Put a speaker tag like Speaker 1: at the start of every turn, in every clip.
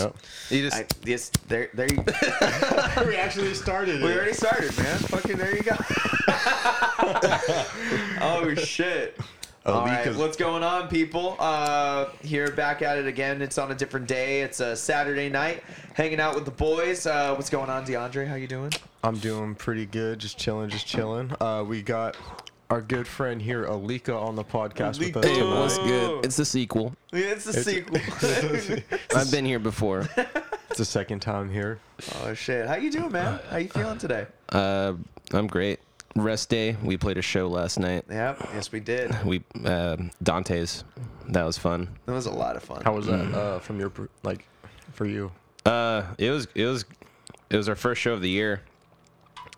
Speaker 1: Yep.
Speaker 2: You just
Speaker 3: I, yes, there, there you.
Speaker 1: we actually started.
Speaker 3: we already started, man. Fucking there you go. oh shit. All right, what's going on, people? Uh, here back at it again. It's on a different day. It's a Saturday night, hanging out with the boys. Uh, what's going on, DeAndre? How you doing?
Speaker 1: I'm doing pretty good. Just chilling, just chilling. Uh, we got our good friend here, Alika, on the podcast with us
Speaker 3: Alika.
Speaker 2: Hey,
Speaker 1: tonight.
Speaker 2: what's good? It's the sequel.
Speaker 3: Yeah, it's the sequel.
Speaker 2: I've been here before.
Speaker 1: It's the second time here.
Speaker 3: oh shit! How you doing, man? How you feeling today?
Speaker 2: Uh, I'm great. Rest day. We played a show last night.
Speaker 3: Yep. Yes, we did.
Speaker 2: We uh, Dante's. That was fun.
Speaker 3: That was a lot of fun.
Speaker 1: How was that uh, from your per- like for you?
Speaker 2: Uh, it was it was it was our first show of the year,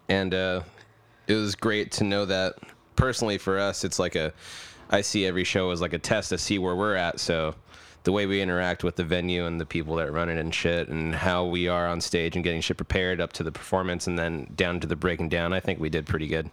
Speaker 2: and uh, it was great to know that personally for us, it's like a I see every show as like a test to see where we're at. So the way we interact with the venue and the people that run it and shit, and how we are on stage and getting shit prepared up to the performance and then down to the breaking down, I think we did pretty good.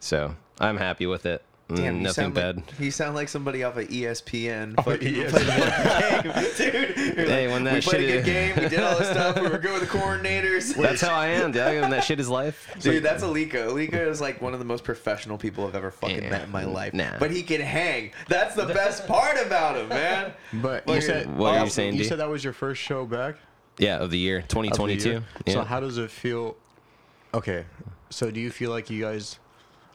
Speaker 2: So I'm happy with it.
Speaker 3: Damn,
Speaker 2: Mm,
Speaker 3: you
Speaker 2: nothing bad.
Speaker 3: Like, you sound like somebody off of ESPN.
Speaker 1: Off of
Speaker 3: fucking
Speaker 1: ESPN.
Speaker 3: played a fucking game, dude.
Speaker 2: Hey,
Speaker 3: like,
Speaker 2: when that
Speaker 3: we played a
Speaker 2: shit
Speaker 3: good game. We did all this stuff. We were good with the coordinators.
Speaker 2: That's how I am, dog. And that shit is life.
Speaker 3: Dude, that's Alika. Alika is like one of the most professional people I've ever fucking
Speaker 2: Yeah.
Speaker 3: met in my life.
Speaker 2: Nah.
Speaker 3: But he can hang. That's the best part about him, man.
Speaker 1: But
Speaker 3: Like,
Speaker 1: you said
Speaker 2: what are you saying,
Speaker 1: You
Speaker 2: D?
Speaker 1: said that was your first show back.
Speaker 2: Yeah, of the year,
Speaker 1: of the
Speaker 2: 2022.
Speaker 1: year?
Speaker 2: Yeah.
Speaker 1: So how does it feel? Okay, so do you feel like you guys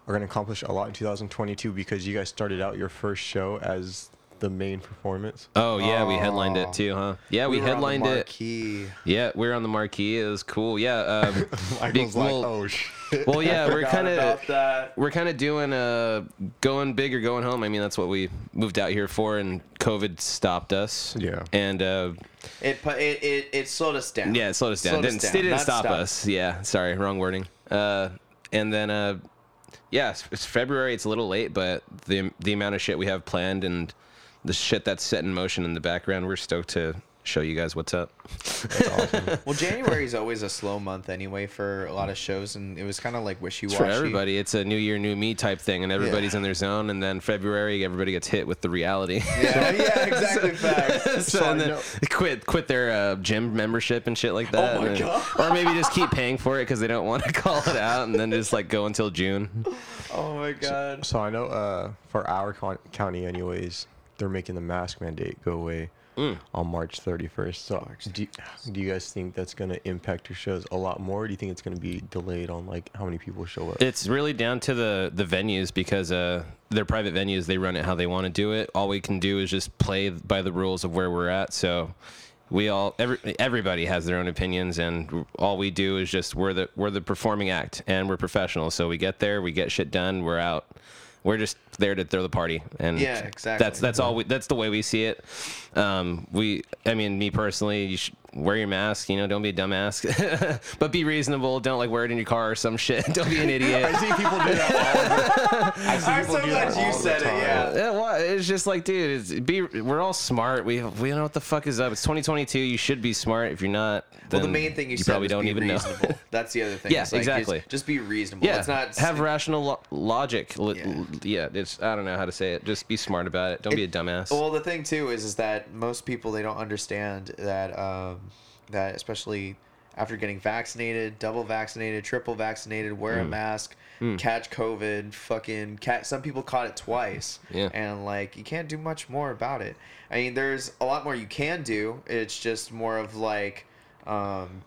Speaker 1: are going to accomplish a lot in 2022 because you guys started out your first show as the main performance?
Speaker 2: Oh yeah, we headlined it too, huh? Yeah, we,
Speaker 3: were on the
Speaker 2: headlined it. Yeah, we were on the marquee. It was cool. Yeah. Um,
Speaker 1: I
Speaker 2: big-
Speaker 1: was like,
Speaker 2: well,
Speaker 1: oh shit.
Speaker 2: well, yeah, we're kind of we're kind of doing uh going big or going home. I mean, that's what we moved out here for, and COVID stopped us.
Speaker 1: Yeah.
Speaker 2: And uh,
Speaker 3: It, pu- it, it, it slowed us down.
Speaker 2: yeah, it slowed us down.
Speaker 3: Slowed
Speaker 2: didn't
Speaker 3: down,
Speaker 2: they didn't
Speaker 3: not
Speaker 2: stop
Speaker 3: stop.
Speaker 2: us. Yeah, sorry, wrong wording. Uh, and then uh, yeah, it's, it's February. It's a little late, but the the amount of shit we have planned and the shit that's set in motion in the background, we're stoked to show you guys what's up.
Speaker 3: Well, January is always a slow month anyway for a lot of shows, and it was kind of like wishy
Speaker 2: It's
Speaker 3: washy.
Speaker 2: for everybody. It's a new year, new me type thing, and everybody's
Speaker 3: Yeah.
Speaker 2: in their zone. And then February, everybody gets hit with the reality.
Speaker 3: Yeah, yeah, exactly.
Speaker 2: So,
Speaker 1: So
Speaker 2: and
Speaker 1: I
Speaker 2: then
Speaker 1: know-
Speaker 2: quit quit their uh, gym membership and shit like that.
Speaker 3: Oh my
Speaker 2: and-
Speaker 3: God.
Speaker 2: Or maybe just keep paying for it because they don't want to call it out, and then just like go until June.
Speaker 3: Oh my god.
Speaker 1: So I know uh, for our con- county, anyways, they're making the mask mandate go away
Speaker 2: Mm.
Speaker 1: on March 31st. So do you, do you guys think that's going to impact your shows a lot more? Or do you think it's going to be delayed on like how many people show up?
Speaker 2: It's really down to the the venues because uh, they're private venues. They run it how they want to do it. All we can do is just play by the rules of where we're at. So we all every everybody has their own opinions, and all we do is just we're the we're the performing act, and we're professionals. So we get there, we get shit done, we're out. We're just there to throw the party, and
Speaker 3: Yeah, exactly.
Speaker 2: That's that's all. We, that's the way we see it. Um, we, I mean, me personally, you should wear your mask. You know, don't be a dumbass, but be reasonable. Don't like wear it in your car or some shit. Don't be an idiot.
Speaker 1: I see people do that all the I see
Speaker 3: I'm
Speaker 1: people
Speaker 3: so
Speaker 1: do that
Speaker 3: glad you said it,
Speaker 1: time.
Speaker 3: yeah.
Speaker 2: Yeah, well, it's just like, dude, it's, be. We're all smart. We we know what the fuck is up. It's 2022. You should be smart. If you're not, then
Speaker 3: Well, the main thing you,
Speaker 2: you
Speaker 3: said
Speaker 2: probably
Speaker 3: was
Speaker 2: don't
Speaker 3: be
Speaker 2: even know.
Speaker 3: That's the other thing.
Speaker 2: Yeah,
Speaker 3: like,
Speaker 2: exactly.
Speaker 3: Just, just be reasonable.
Speaker 2: Yeah,
Speaker 3: It's not
Speaker 2: have rational lo- logic. Li-
Speaker 3: Yeah.
Speaker 2: yeah, it's I don't know how to say it. Just be smart about it. Don't be a dumbass.
Speaker 3: Well, the thing too is is that most people they don't understand that um, that especially after getting vaccinated, double vaccinated, triple vaccinated, wear
Speaker 2: Mm.
Speaker 3: a mask, catch COVID, fucking cat. Some people caught it twice,
Speaker 2: Yeah.
Speaker 3: and like you can't do much more about it. I mean, there's a lot more you can do. It's just more of like. Um,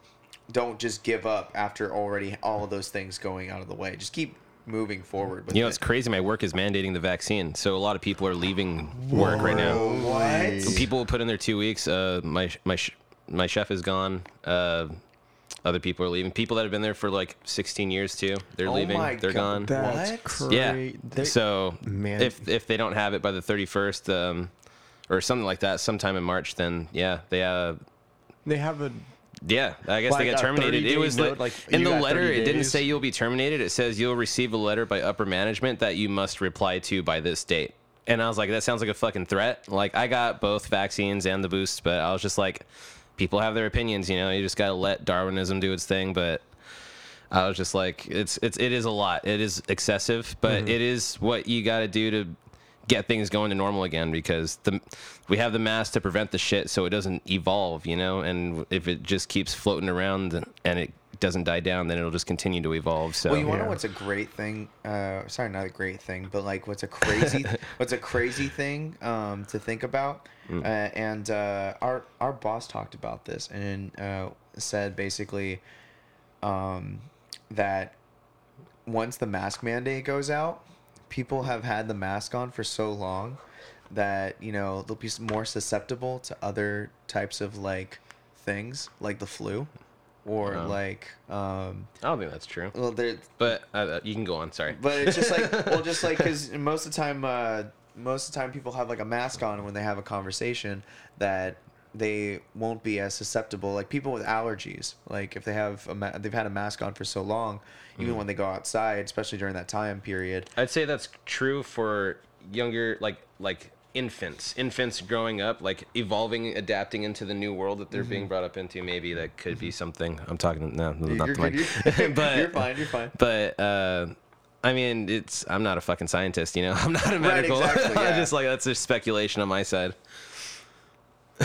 Speaker 3: don't just give up after already all of those things going out of the way. Just keep moving forward
Speaker 2: you know,
Speaker 3: it.
Speaker 2: it's crazy. My work is mandating the vaccine, so a lot of people are leaving work right now.
Speaker 3: What?
Speaker 2: People will put in their two weeks. Uh, my my my chef is gone. Uh, other people are leaving. People that have been there for like 16 years too. They're
Speaker 3: Oh
Speaker 2: leaving.
Speaker 3: my
Speaker 2: They're
Speaker 3: God.
Speaker 2: gone.
Speaker 1: That's
Speaker 3: What?
Speaker 1: crazy.
Speaker 2: Yeah. so
Speaker 1: man.
Speaker 2: if if they don't have it by the 31st, um, or something like that, sometime in March, then yeah, they uh,
Speaker 1: they have a
Speaker 2: yeah, I guess
Speaker 1: Like
Speaker 2: they get
Speaker 1: a
Speaker 2: terminated. It was
Speaker 1: day
Speaker 2: like,
Speaker 1: note, like,
Speaker 2: in the letter. It didn't say you'll be terminated. It says you'll receive a letter by upper management that you must reply to by this date. And I was like, that sounds like a fucking threat. Like I got both vaccines and the boost, but I was just like, people have their opinions. You know, you just gotta let Darwinism do its thing. But I was just like, it's it's it is a lot. It is excessive, but
Speaker 1: Mm-hmm.
Speaker 2: it is what you got to do to get things going to normal again because the we have the mask to prevent the shit so it doesn't evolve, you know. And if it just keeps floating around and it doesn't die down, then it'll just continue to evolve. So
Speaker 3: Well, you want to
Speaker 1: Yeah.
Speaker 3: know what's a great thing? Uh, sorry, not a great thing, but like what's a crazy, what's a crazy thing um, to think about?
Speaker 2: Mm.
Speaker 3: Uh, and uh, our our boss talked about this and uh, said basically um, that once the mask mandate goes out, people have had the mask on for so long that you know they'll be more susceptible to other types of like things like the flu or like um,
Speaker 2: I don't think that's true.
Speaker 3: well, there,
Speaker 2: But uh, you can go on. Sorry.
Speaker 3: but it's just like, well, just like because most of the time, uh, most of the time, people have like a mask on when they have a conversation that they won't be as susceptible. Like people with allergies, like if they have a ma- they've had a mask on for so long, even when they go outside, especially during that time period.
Speaker 2: I'd say that's true for younger, like like infants. Infants growing up, like evolving, adapting into the new world that they're being brought up into. Maybe that could be something. I'm talking no, not
Speaker 3: You're,
Speaker 2: the mic.
Speaker 3: you're,
Speaker 2: but
Speaker 3: you're fine. You're fine.
Speaker 2: but uh, I mean, it's I'm not a fucking scientist, you know. I'm not a medical.
Speaker 3: exactly,
Speaker 2: I'm just like that's just speculation on my side.
Speaker 3: I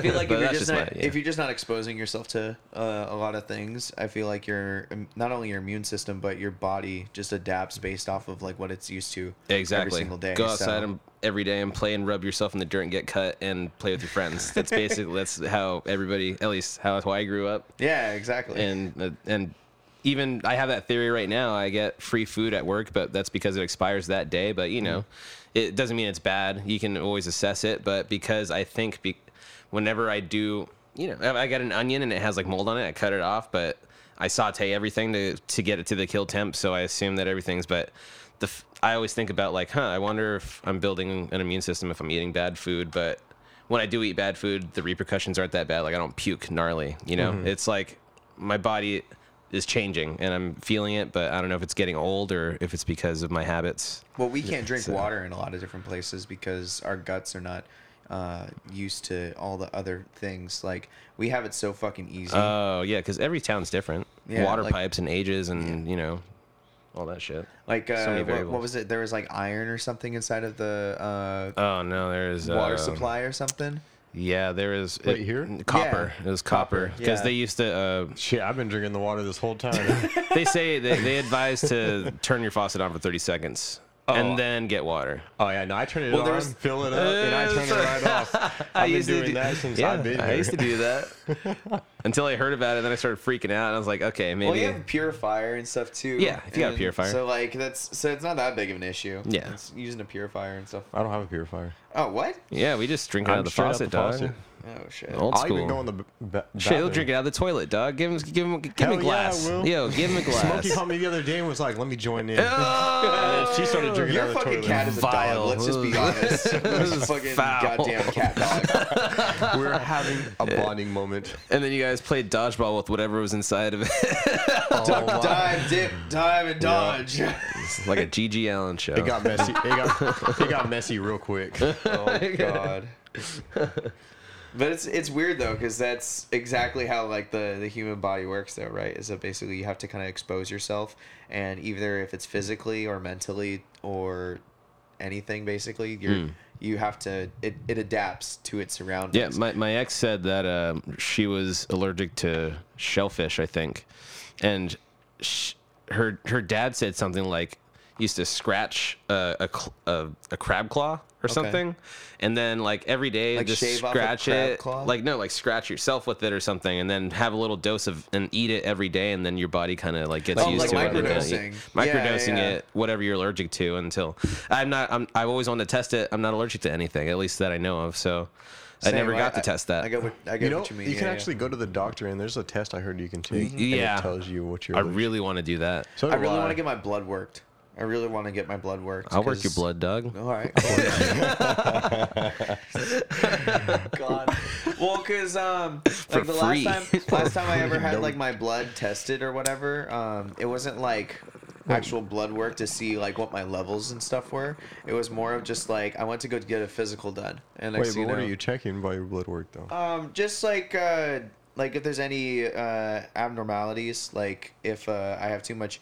Speaker 3: feel like if you're just, not,
Speaker 2: my- yeah.
Speaker 3: if you're just not exposing yourself to uh, a lot of things, I feel like your not only your immune system but your body just adapts based off of like what it's used to
Speaker 2: Exactly.
Speaker 3: every single day.
Speaker 2: Go outside
Speaker 3: so-
Speaker 2: and every day and play and rub yourself in the dirt and get cut and play with your friends. That's basically that's how everybody, at least how, how I grew up.
Speaker 3: yeah, exactly.
Speaker 2: and uh, and even I have that theory right now. I get free food at work, but that's because it expires that day. But you know, it doesn't mean it's bad. You can always assess it. But because I think be, whenever I do, you know, I got an onion and it has like mold on it, I cut it off. But I saute everything to to get it to the kill temp, so I assume that everything's. But the I always think about like, huh? I wonder if I'm building an immune system if I'm eating bad food, but when I do eat bad food, the repercussions aren't that bad. Like I don't puke gnarly, you know. It's like my body is changing and I'm feeling it, but I don't know if it's getting old or if it's because of my habits.
Speaker 3: Well, we can't drink
Speaker 2: So-
Speaker 3: water in a lot of different places because our guts are not uh, used to all the other things. Like we have it so fucking easy.
Speaker 2: Oh yeah, because every town's different.
Speaker 3: Yeah,
Speaker 2: Water
Speaker 3: like-
Speaker 2: pipes and ages and you know all that shit.
Speaker 3: like
Speaker 2: so
Speaker 3: uh,
Speaker 2: many
Speaker 3: what, what was it? There was like iron or something inside of the uh,
Speaker 2: Oh no, there's
Speaker 3: water
Speaker 2: uh,
Speaker 3: supply or something.
Speaker 2: Yeah, there is
Speaker 1: Wait, here?
Speaker 2: copper.
Speaker 3: Yeah.
Speaker 2: It was copper
Speaker 3: Copper,
Speaker 2: because
Speaker 3: yeah.
Speaker 2: they used to. Uh,
Speaker 1: Shit, I've been drinking the water this whole time.
Speaker 2: they say they, they advise to turn your faucet on for 30 seconds
Speaker 1: Oh.
Speaker 2: and then get water.
Speaker 1: oh yeah, no, I turn it
Speaker 3: Well,
Speaker 1: on, fill it up, and I turn it right off. I've been doing that since I've been here.
Speaker 2: I used to do that until I heard about it. Then I started freaking out, and I was like, okay, maybe.
Speaker 3: Well, you have a purifier and stuff too.
Speaker 2: Yeah, if you got a purifier.
Speaker 3: So like that's so it's not that big of an issue.
Speaker 2: Yeah.
Speaker 3: it's using a purifier and stuff.
Speaker 1: I don't have a purifier.
Speaker 3: Oh what?
Speaker 2: yeah, we just drink out
Speaker 1: I'm
Speaker 2: of the
Speaker 1: straight out
Speaker 2: faucet, dog.
Speaker 1: Faucet.
Speaker 3: Oh shit.
Speaker 2: Old
Speaker 1: I'll
Speaker 2: school.
Speaker 1: even go in the b- ba-
Speaker 2: Shit, he'll
Speaker 1: bathroom.
Speaker 2: drink it out of the toilet, dog. Give him, give him, give him a
Speaker 1: yeah,
Speaker 2: glass.
Speaker 1: I will.
Speaker 2: Yo, give him a glass.
Speaker 1: Smokey called me the other day and was like, "Let me join in."
Speaker 2: Oh,
Speaker 1: And she started drinking
Speaker 3: Your
Speaker 1: out of the
Speaker 3: fucking
Speaker 1: toilet.
Speaker 3: cat is a
Speaker 2: Vile.
Speaker 3: dog. Let's just be honest. This is fucking
Speaker 2: foul.
Speaker 3: goddamn cat dog.
Speaker 1: We're having a bonding moment.
Speaker 2: And then you guys played dodgeball with whatever was inside of it,
Speaker 1: Oh,
Speaker 3: dive, dip, dive, and dodge.
Speaker 2: It's like a GG Allen show.
Speaker 1: It got messy. It got, it got messy real quick.
Speaker 3: oh god. But it's it's weird though because that's exactly how like the the human body works though right? Is that basically you have to kind of expose yourself and either if it's physically or mentally or anything basically you're you have to it, it adapts to its surroundings.
Speaker 2: Yeah, my, my ex said that um, she was allergic to shellfish, I think, and sh- her her dad said something like used to scratch a a, a, a crab claw or something, and then like every day
Speaker 3: Like
Speaker 2: just
Speaker 3: shave off a
Speaker 2: scratch
Speaker 3: crab
Speaker 2: it,
Speaker 3: claw?
Speaker 2: like no, like scratch yourself with it or something, and then have a little dose of and eat it every day, and then your body kind of like gets
Speaker 3: Oh,
Speaker 2: used
Speaker 3: like
Speaker 2: to it. uh,
Speaker 3: microdosing.
Speaker 2: microdosing
Speaker 3: Yeah, yeah, yeah.
Speaker 2: it, whatever you're allergic to. Until I'm not, I'm, I've always wanted to test it. I'm not allergic to anything, at least that I know of. So. I never got to test that.
Speaker 3: I get what I get
Speaker 1: You know,
Speaker 3: what you mean.
Speaker 1: you can
Speaker 3: yeah, yeah.
Speaker 1: actually go to the doctor, and there's a test I heard you can take. and it tells you what you're.
Speaker 2: I
Speaker 1: allergic-
Speaker 2: really want to do that.
Speaker 1: So
Speaker 3: I
Speaker 1: do
Speaker 3: really want to get my blood worked. I really want to get my blood worked.
Speaker 2: I'll work your blood, Doug.
Speaker 3: All right. God. Well, cause um, like the
Speaker 2: free.
Speaker 3: last time, last time I ever had like my blood tested or whatever, um, it wasn't like actual blood work to see like what my levels and stuff were. It was more of just like I went to go get a physical done, and
Speaker 1: Wait,
Speaker 3: next
Speaker 1: but
Speaker 3: thing you
Speaker 1: what
Speaker 3: know,
Speaker 1: are you checking by your blood work though?
Speaker 3: um, just like uh, like if there's any uh, abnormalities, like if uh, I have too much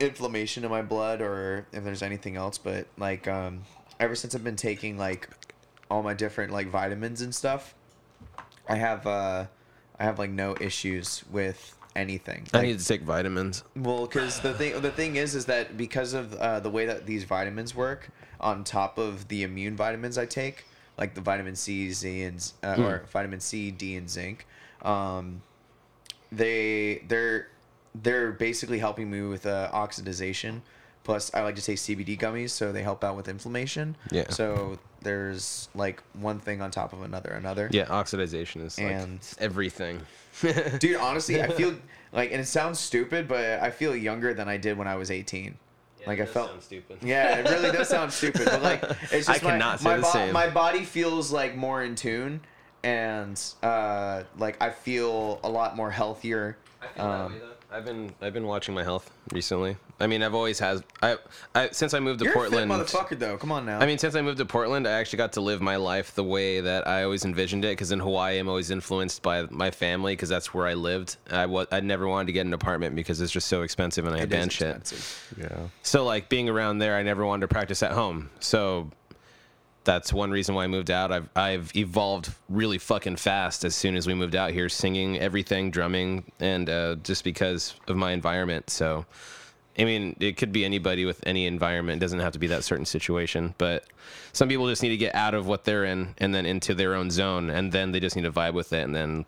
Speaker 3: inflammation in my blood, or if there's anything else. But like um, ever since I've been taking like all my different like vitamins and stuff, I have uh, I have like no issues with anything.
Speaker 2: I
Speaker 3: Like,
Speaker 2: need to take vitamins.
Speaker 3: well, because the thing the thing is is that because of uh, the way that these vitamins work, on top of the immune vitamins I take, like the vitamin C, Z, and uh, or vitamin C, D, and zinc, um, they they're they're basically helping me with uh, oxidization. Plus, I like to take CBD gummies, so they help out with inflammation.
Speaker 2: Yeah.
Speaker 3: So there's like one thing on top of another, another.
Speaker 2: Yeah, oxidization is like
Speaker 3: And-
Speaker 2: everything.
Speaker 3: Dude, honestly, I feel like, and it sounds stupid, but I feel younger than I did when I was 18. like I felt.
Speaker 2: stupid.
Speaker 3: Yeah, it really does sound stupid, but like it's just
Speaker 2: I
Speaker 3: my,
Speaker 2: cannot say
Speaker 3: my,
Speaker 2: the
Speaker 3: bo-
Speaker 2: same.
Speaker 3: my body feels like more in tune, and uh, like I feel a lot more healthier. Um,
Speaker 2: I've been I've been watching my health recently. I mean, I've always has I I since I moved to
Speaker 3: you're
Speaker 2: Portland.
Speaker 3: a fit motherfucker, though. Come on now.
Speaker 2: I mean, since I moved to Portland, I actually got to live my life the way that I always envisioned it. Because in Hawaii, I'm always influenced by my family because that's where I lived. I was I never wanted to get an apartment because it's just so expensive and I
Speaker 3: it is
Speaker 2: abandoned shit.
Speaker 3: expensive.
Speaker 1: Yeah.
Speaker 2: So like being around there, I never wanted to practice at home. So that's one reason why I moved out. I've I've evolved really fucking fast as soon as we moved out here, singing everything, drumming, and uh, just because of my environment. So, I mean, it could be anybody with any environment. It doesn't have to be that certain situation. But some people just need to get out of what they're in and then into their own zone, and then they just need to vibe with it, and then.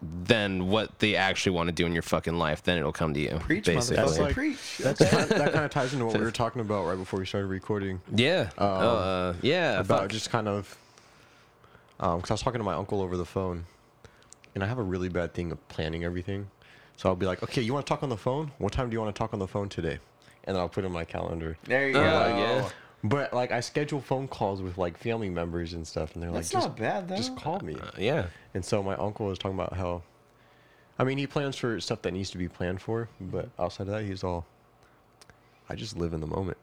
Speaker 2: Then what they actually want to do in your fucking life, then it'll come to you.
Speaker 3: Preach,
Speaker 2: basically.
Speaker 3: motherfucker.
Speaker 1: That's like
Speaker 3: Preach.
Speaker 1: that's kind that kind of ties into what we were talking about right before we started recording
Speaker 2: Yeah. uh, yeah.
Speaker 1: about
Speaker 2: fuck.
Speaker 1: just kind of um because I was talking to my uncle over the phone, and I have a really bad thing of planning everything. So I'll be like, okay, you want to talk on the phone? What time do you want to talk on the phone today? And then I'll put it in my calendar.
Speaker 3: There you
Speaker 2: Oh,
Speaker 3: go.
Speaker 2: yeah.
Speaker 1: But like I schedule phone calls with like family members and stuff, and they're
Speaker 3: That's
Speaker 1: like,
Speaker 3: not
Speaker 1: just,
Speaker 3: bad though.
Speaker 1: just call me.
Speaker 2: Uh, yeah.
Speaker 1: And so my uncle was talking about how, I mean, he plans for stuff that needs to be planned for, but outside of that, he's all, I just live in the moment.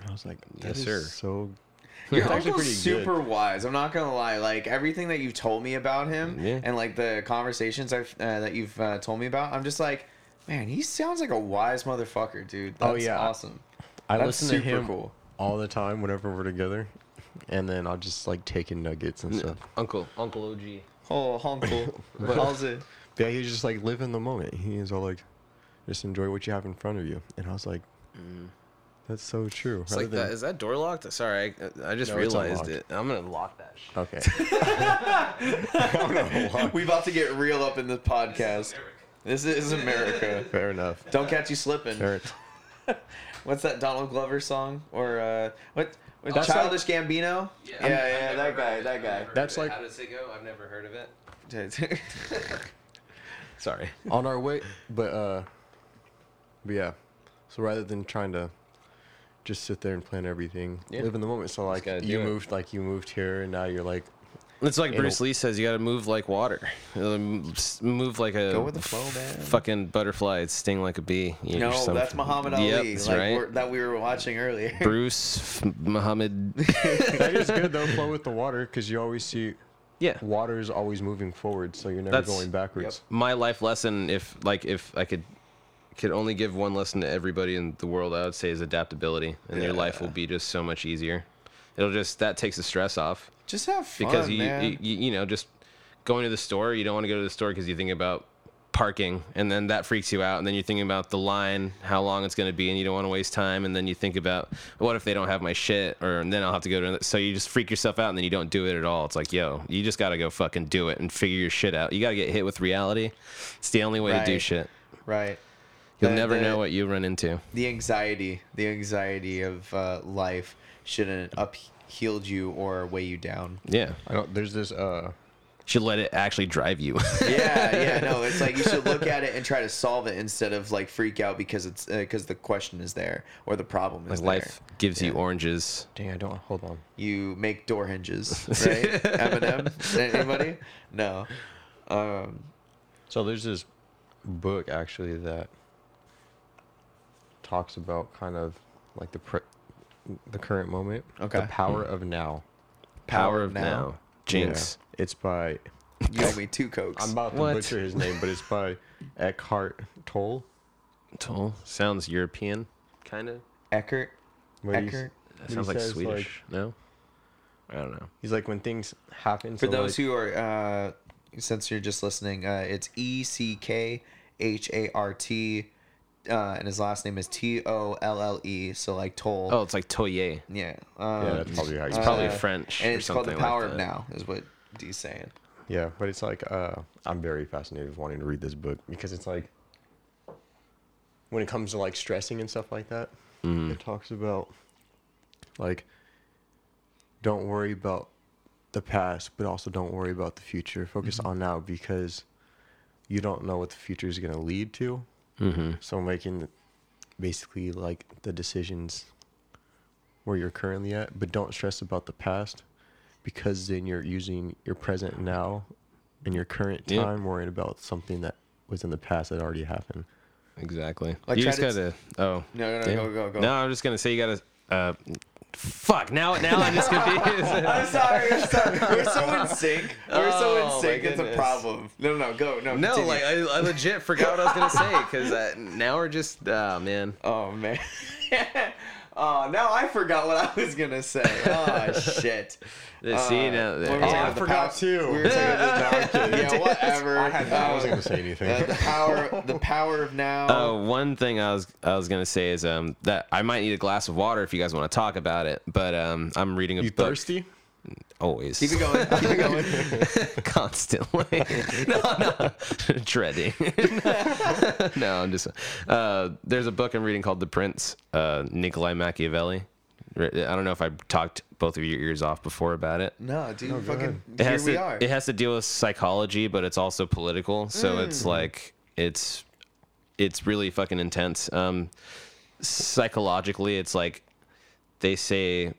Speaker 1: And I was like, that
Speaker 2: Yes,
Speaker 1: is
Speaker 2: sir.
Speaker 1: So
Speaker 3: Your
Speaker 1: It's
Speaker 3: uncle's
Speaker 1: pretty
Speaker 3: super wise. I'm not gonna lie. Like everything that you've told me about him,
Speaker 2: Yeah.
Speaker 3: and like the conversations I've uh, that you've uh, told me about, I'm just like, man, he sounds like a wise motherfucker, dude. That's
Speaker 1: Oh, yeah.
Speaker 3: awesome.
Speaker 1: I
Speaker 3: That's
Speaker 1: listen to him
Speaker 3: cool.
Speaker 1: All the time whenever we're together, and then I'll just like take in nuggets and stuff.
Speaker 2: Uncle, Uncle OG.
Speaker 3: Oh, uncle, how's it?
Speaker 1: But yeah, he's just like live in the moment. He is all like, just enjoy what you have in front of you. And I was like, that's so true.
Speaker 2: Mm. It's
Speaker 1: Rather
Speaker 2: like
Speaker 1: than-
Speaker 2: that. Is that door locked? Sorry, I, I just
Speaker 1: No, it's
Speaker 2: realized
Speaker 1: unlocked.
Speaker 2: it. I'm gonna lock that shit.
Speaker 1: Okay.
Speaker 3: we about to get real up in this podcast. This is America.
Speaker 1: Fair enough.
Speaker 3: Don't catch you slipping.
Speaker 1: Fair.
Speaker 3: What's that Donald Glover song? Or uh, what? what
Speaker 1: That's like-
Speaker 3: Childish Gambino? Yeah, yeah, that guy, that guy.
Speaker 1: That's like-
Speaker 2: How does it go? I've never heard of it. Sorry.
Speaker 1: on our way but uh but yeah so rather than trying to just sit there and plan everything
Speaker 2: Yeah.
Speaker 1: live in the moment so like
Speaker 2: gotta do
Speaker 1: you
Speaker 2: it.
Speaker 1: moved like you moved here and now you're like
Speaker 2: It's like
Speaker 1: It'll-
Speaker 2: Bruce Lee says. You got to move like water. Um, s- Move like a
Speaker 3: Go with the flow, man.
Speaker 2: fucking butterfly. Sting like a bee. You
Speaker 3: no,
Speaker 2: some-
Speaker 3: that's Muhammad
Speaker 2: Yep,
Speaker 3: Ali,
Speaker 2: that's
Speaker 3: like
Speaker 2: right.
Speaker 3: we're, that we were watching earlier.
Speaker 2: Bruce F- Muhammad.
Speaker 1: that is good though flow with the water because you always see
Speaker 2: yeah.
Speaker 1: water is always moving forward so you're never
Speaker 2: That's-
Speaker 1: going backwards
Speaker 2: my life lesson if like if i could could only give one lesson to everybody in the world i would say is adaptability and your life will be just so much easier it'll just that takes the stress off.
Speaker 3: Just have fun,
Speaker 2: because you,
Speaker 3: man.
Speaker 2: you you know just going to the store you don't want to go to the store because you think about parking and then that freaks you out and then you're thinking about the line how long it's going to be and you don't want to waste time and then you think about what if they don't have my shit or and then i'll have to go to another so you just freak yourself out and then you don't do it at all. It's like yo you just got to go fucking do it and figure your shit out. You got to get hit with reality. It's the only way to do shit.
Speaker 3: Right.
Speaker 2: you'll
Speaker 3: The-
Speaker 2: never
Speaker 3: the-
Speaker 2: know what you run into.
Speaker 3: The anxiety, the anxiety of uh, life shouldn't upheal you or weigh you down.
Speaker 2: yeah
Speaker 1: i don't there's this uh
Speaker 2: should let it actually drive you
Speaker 3: yeah, yeah, no, it's like you should look at it and try to solve it instead of like freak out because it's because the question is there or the problem is
Speaker 2: like
Speaker 3: there.
Speaker 2: life gives you oranges
Speaker 1: dang i don't hold on
Speaker 3: You make door hinges, right? Eminem, anybody? No. Um,
Speaker 1: so there's this book actually that talks about kind of like the pre- the current moment
Speaker 3: Okay.
Speaker 1: the power of now
Speaker 2: power of now, jinx
Speaker 1: Yeah. it's by
Speaker 3: you owe me two cokes.
Speaker 1: i'm about to
Speaker 2: What?
Speaker 1: butcher his name but it's by eckhart tolle
Speaker 2: Toll sounds European, kind of.
Speaker 3: Eckert.
Speaker 1: where he
Speaker 3: Eckert.
Speaker 2: That
Speaker 1: he
Speaker 2: sounds like
Speaker 1: says,
Speaker 2: Swedish. no. I don't know.
Speaker 1: He's like when things happen.
Speaker 3: For
Speaker 1: so,
Speaker 3: those
Speaker 1: like,
Speaker 3: who are, uh, since you're just listening, uh, it's E C K H A R T, uh, and his last name is T O L L E. So like toll.
Speaker 2: Oh, it's like Toye.
Speaker 3: yeah. Um,
Speaker 1: yeah, that's probably how you
Speaker 2: It's probably
Speaker 3: uh,
Speaker 2: French
Speaker 3: And
Speaker 2: or
Speaker 3: it's called the
Speaker 2: something like
Speaker 3: Power of. Now, is what D's saying.
Speaker 1: Yeah, but it's like uh, I'm very fascinated with wanting to read this book because it's like when it comes to like stressing and stuff like that, it talks about like don't worry about the past, but also don't worry about the future. Focus on now because you don't know what the future is going to lead to.
Speaker 2: Mm-hmm.
Speaker 1: So making basically like the decisions where you're currently at, but don't stress about the past because then you're using your present now and your current
Speaker 2: Yeah.
Speaker 1: time worrying about something that was in the past that already happened.
Speaker 2: Exactly.
Speaker 3: Like,
Speaker 2: you just gotta. Oh.
Speaker 3: No, no, no,
Speaker 2: damn.
Speaker 3: go, go, go.
Speaker 2: No, I'm just gonna say you gotta. Uh, fuck. Now, now I'm just confused.
Speaker 3: I'm sorry, I'm sorry. We're so in sync. We're so
Speaker 2: Oh,
Speaker 3: in sync. It's a problem. No, no, no, go. No,
Speaker 2: no,
Speaker 3: continue.
Speaker 2: like I, I legit forgot what I was gonna say because uh, now we're just. Oh man.
Speaker 3: Oh man. oh, now I forgot what I was gonna say. Oh shit.
Speaker 2: Uh, scene now.
Speaker 3: what were we
Speaker 2: uh,
Speaker 1: I?
Speaker 3: The
Speaker 1: forgot
Speaker 3: pow-
Speaker 1: too.
Speaker 3: We were talking about the, yeah, whatever.
Speaker 1: I, had, I wasn't
Speaker 3: Uh,
Speaker 1: going to say anything.
Speaker 3: uh, the power, the power of now.
Speaker 2: Oh, one thing I was I was gonna say is um that I might need a glass of water if you guys want to talk about it, but um I'm reading a
Speaker 1: you
Speaker 2: book
Speaker 1: thirsty?
Speaker 2: Always
Speaker 3: Keep it going. Keep it going.
Speaker 2: constantly. no, no, dreading. no, I'm just. Uh, there's a book I'm reading called The Prince, uh, Nikolai Machiavelli. I don't know if I talked both of your ears off before about it.
Speaker 3: No, dude,
Speaker 1: go
Speaker 3: fucking.
Speaker 2: It
Speaker 3: Here
Speaker 2: has
Speaker 3: we
Speaker 2: to.
Speaker 3: are.
Speaker 2: It has to deal with psychology, but it's also political. So it's like it's it's really fucking intense. Um, psychologically, it's like they say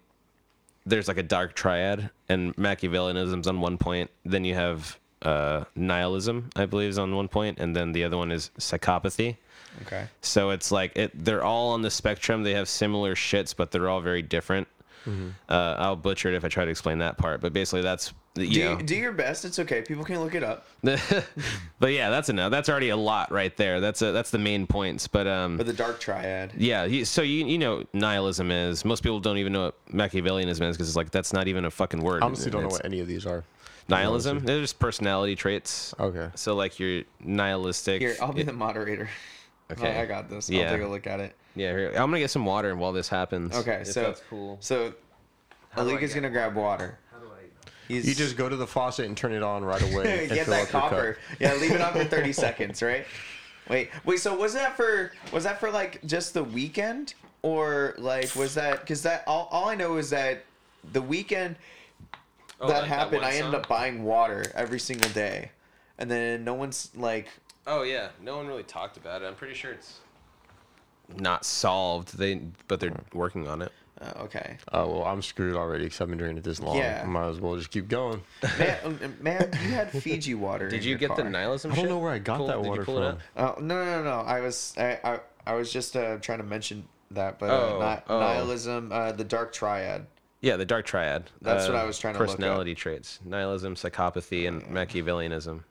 Speaker 2: there's like a dark triad, and Machiavellianism's on one point. Then you have uh, nihilism, I believe, is on one point, and then the other one is psychopathy.
Speaker 3: okay.
Speaker 2: So it's like it. They're all on the spectrum. They have similar shits, but they're all very different. Uh, I'll butcher it if I try to explain that part, but basically that's you
Speaker 3: Do,
Speaker 2: know.
Speaker 3: do your best. It's okay. People can look it up.
Speaker 2: but yeah, that's enough. That's already a lot right there. That's a, that's the main points. But um,
Speaker 3: But the dark triad.
Speaker 2: yeah. You, so you you know nihilism is. Most people don't even know what Machiavellianism is because it's like that's not even a fucking word.
Speaker 1: I honestly don't know what any of these are.
Speaker 2: nihilism. They're just personality traits.
Speaker 1: Okay.
Speaker 2: So like you're nihilistic.
Speaker 3: Here, I'll be the moderator.
Speaker 2: Okay.
Speaker 3: I, I got this.
Speaker 2: Yeah.
Speaker 3: I'll take a look at it.
Speaker 2: yeah. Here, I'm gonna get some water while this happens.
Speaker 3: Okay,
Speaker 2: if
Speaker 3: so
Speaker 2: that's cool.
Speaker 3: so
Speaker 2: do I
Speaker 3: Alik is
Speaker 2: get
Speaker 3: gonna grab water.
Speaker 2: How do I?
Speaker 3: He's
Speaker 1: You just go to the faucet and turn it on right away. and
Speaker 3: get
Speaker 1: fill
Speaker 3: that
Speaker 1: up your cup.
Speaker 3: copper. Yeah, leave it on for thirty seconds, right? Wait, wait. So was that for was that for like just the weekend or like was that because that all, all I know is that the weekend
Speaker 2: Oh,
Speaker 3: that
Speaker 2: like
Speaker 3: happened,
Speaker 2: one
Speaker 3: I ended up buying water every single day, and then no one's like,
Speaker 2: Oh yeah, no one really talked about it. I'm pretty sure it's not solved. They but they're working on it.
Speaker 3: uh, okay,
Speaker 1: Oh well, I'm screwed already because I've been drinking it this long.
Speaker 3: Yeah.
Speaker 1: Might as well just keep going.
Speaker 3: man, um, man, you had Fiji water.
Speaker 2: Did
Speaker 3: in
Speaker 2: you
Speaker 3: your
Speaker 2: get the nihilism?
Speaker 1: I don't
Speaker 2: shit?
Speaker 1: know where I got
Speaker 2: Pull-
Speaker 1: that water from.
Speaker 2: up?
Speaker 3: Oh no no no no! I was I I, I was just uh, trying to mention that, but
Speaker 2: Oh,
Speaker 3: uh, ni-
Speaker 2: oh.
Speaker 3: nihilism, uh, the dark triad.
Speaker 2: Yeah, the dark triad.
Speaker 3: That's
Speaker 2: Uh,
Speaker 3: what I was trying to look.
Speaker 2: Personality traits: nihilism, psychopathy, and Machiavellianism.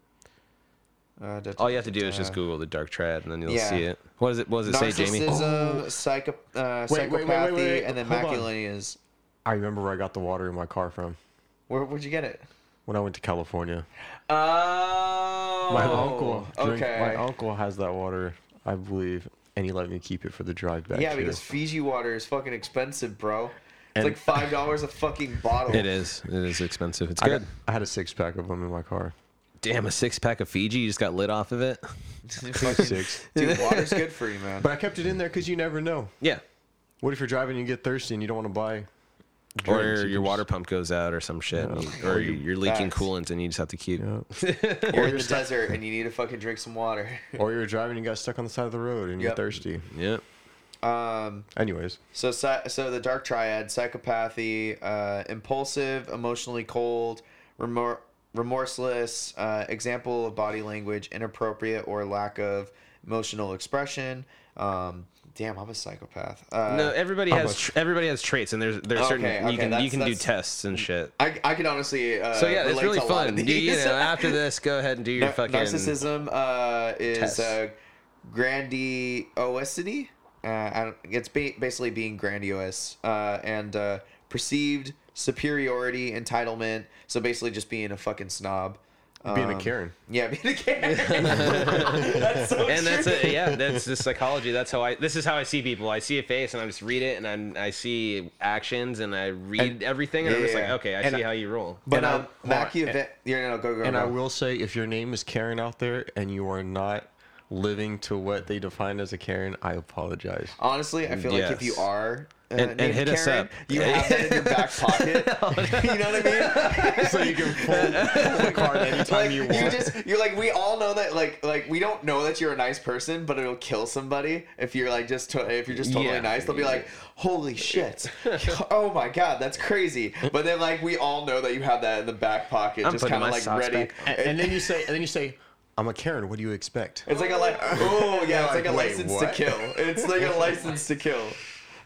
Speaker 3: Uh, da-
Speaker 2: All you have to do is just
Speaker 3: uh,
Speaker 2: Google the dark triad, and then you'll
Speaker 3: Yeah.
Speaker 2: see it. What does it? What does it say, Jamie?
Speaker 3: Narcissism, psycho, uh,
Speaker 1: Wait, wait, wait,
Speaker 3: psychopathy,
Speaker 1: wait, wait,
Speaker 3: and then
Speaker 1: hold
Speaker 3: is.
Speaker 1: I remember where I got the water in my car from
Speaker 3: Where would you get it?
Speaker 1: when I went to California.
Speaker 3: Oh,
Speaker 1: My uncle. Drink,
Speaker 3: Okay.
Speaker 1: My uncle has that water, I believe, and he let me keep it for the drive back.
Speaker 3: yeah,
Speaker 1: too.
Speaker 3: because Fiji water is fucking expensive, bro. It's
Speaker 1: And-
Speaker 3: like five dollars a fucking bottle.
Speaker 2: It is. It is expensive. It's
Speaker 1: I, got,
Speaker 2: good.
Speaker 1: I had a six pack of them in my car.
Speaker 2: Damn, a six pack of Fiji. You just got lit off of it.
Speaker 3: Fucking-
Speaker 1: Six.
Speaker 3: Dude, water's good for you, man.
Speaker 1: But I kept it in there because you never know.
Speaker 2: Yeah.
Speaker 1: What if you're driving and you get thirsty and you don't want to buy?
Speaker 2: Or
Speaker 1: drinks? You
Speaker 2: your
Speaker 1: can
Speaker 2: water pump goes out or some shit, and
Speaker 1: Yeah.
Speaker 2: or
Speaker 1: Or you-
Speaker 2: you're leaking
Speaker 3: Facts.
Speaker 2: coolant and you just have to keep.
Speaker 1: Yeah.
Speaker 3: You're in the desert and you need to fucking drink some water.
Speaker 1: Or you're driving and you got stuck on the side of the road and you're
Speaker 3: Yep.
Speaker 1: thirsty.
Speaker 2: Yep.
Speaker 3: Um,
Speaker 1: Anyways,
Speaker 3: so psy- so the dark triad: psychopathy, uh, impulsive, emotionally cold, remor- remorseless. Uh, example of body language: inappropriate or lack of emotional expression. Um, damn, I'm a psychopath. Uh,
Speaker 2: No, everybody has
Speaker 1: much?
Speaker 2: tr- everybody has traits, and there's there's certain
Speaker 3: Okay, okay,
Speaker 2: you can you can do tests and shit.
Speaker 3: I, I can honestly. Uh,
Speaker 2: So yeah, it's really
Speaker 3: to a lot
Speaker 2: fun. You, you know, after this, go ahead and do your
Speaker 3: Nar-
Speaker 2: fucking
Speaker 3: narcissism uh, is uh, grandiosity. Uh, I don't, it's ba- basically being grandiose uh, and uh, perceived superiority, entitlement. So basically, just being a fucking snob.
Speaker 1: Being a
Speaker 3: Um,
Speaker 1: Karen.
Speaker 3: Yeah, being a Karen. that's so
Speaker 2: and that's
Speaker 3: true.
Speaker 2: it. Yeah, that's the psychology. That's how I. This is how I see people. I see a face and I just read it, and I'm, I see actions and I read
Speaker 3: And-
Speaker 2: everything, and I'm just like, okay, I
Speaker 1: And
Speaker 2: see
Speaker 1: I-
Speaker 2: how you roll.
Speaker 3: But
Speaker 1: And I-
Speaker 3: um,
Speaker 1: hold on.
Speaker 3: Machiavelli. Yeah, no, go go.
Speaker 1: And
Speaker 3: go.
Speaker 1: I will say, if your name is Karen out there and you are not living to what they define as a Karen, I apologize.
Speaker 3: Honestly, I feel like if you are. Uh,
Speaker 2: And- and
Speaker 3: named
Speaker 2: hit us
Speaker 3: Karen,
Speaker 2: up.
Speaker 3: You have that in your back pocket. you know what I mean?
Speaker 1: so you can pull, pull the card anytime
Speaker 3: like
Speaker 1: you
Speaker 3: you,
Speaker 1: want.
Speaker 3: just you're like we all know that like like we don't know that you're a nice person but it'll kill somebody if you're like just to, if you're just totally
Speaker 2: Yeah.
Speaker 3: nice they'll be like holy shit oh my god that's crazy but then like we all know that you have that in the back pocket
Speaker 2: I'm
Speaker 3: just kind of like ready
Speaker 1: and, and then you say, and then you say, I'm a Karen. What do you expect?
Speaker 3: it's like a like oh yeah it's like,
Speaker 1: Like,
Speaker 3: a
Speaker 1: wait,
Speaker 3: license
Speaker 1: what?
Speaker 3: to kill it's like a license to kill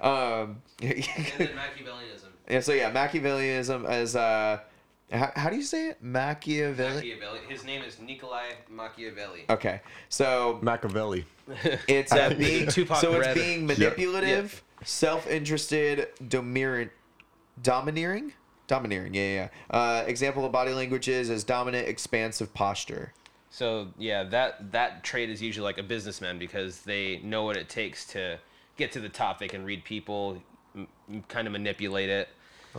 Speaker 3: um
Speaker 2: Machiavellianism.
Speaker 3: yeah so yeah machiavellianism as uh how, how do you say it machiavelli
Speaker 2: Machiavelli. His name is Nikolai Machiavelli.
Speaker 3: okay so
Speaker 1: Machiavelli.
Speaker 3: It's uh, being
Speaker 2: Tupac
Speaker 3: so it's
Speaker 2: read.
Speaker 3: being
Speaker 1: Yep.
Speaker 3: manipulative, self-interested, domineering, domineering, domineering. Yeah, yeah. yeah. Uh, example of body language is as dominant, expansive posture.
Speaker 2: So yeah, that that trait is usually like a businessman because they know what it takes to get to the top. They can read people, m- kind of manipulate it.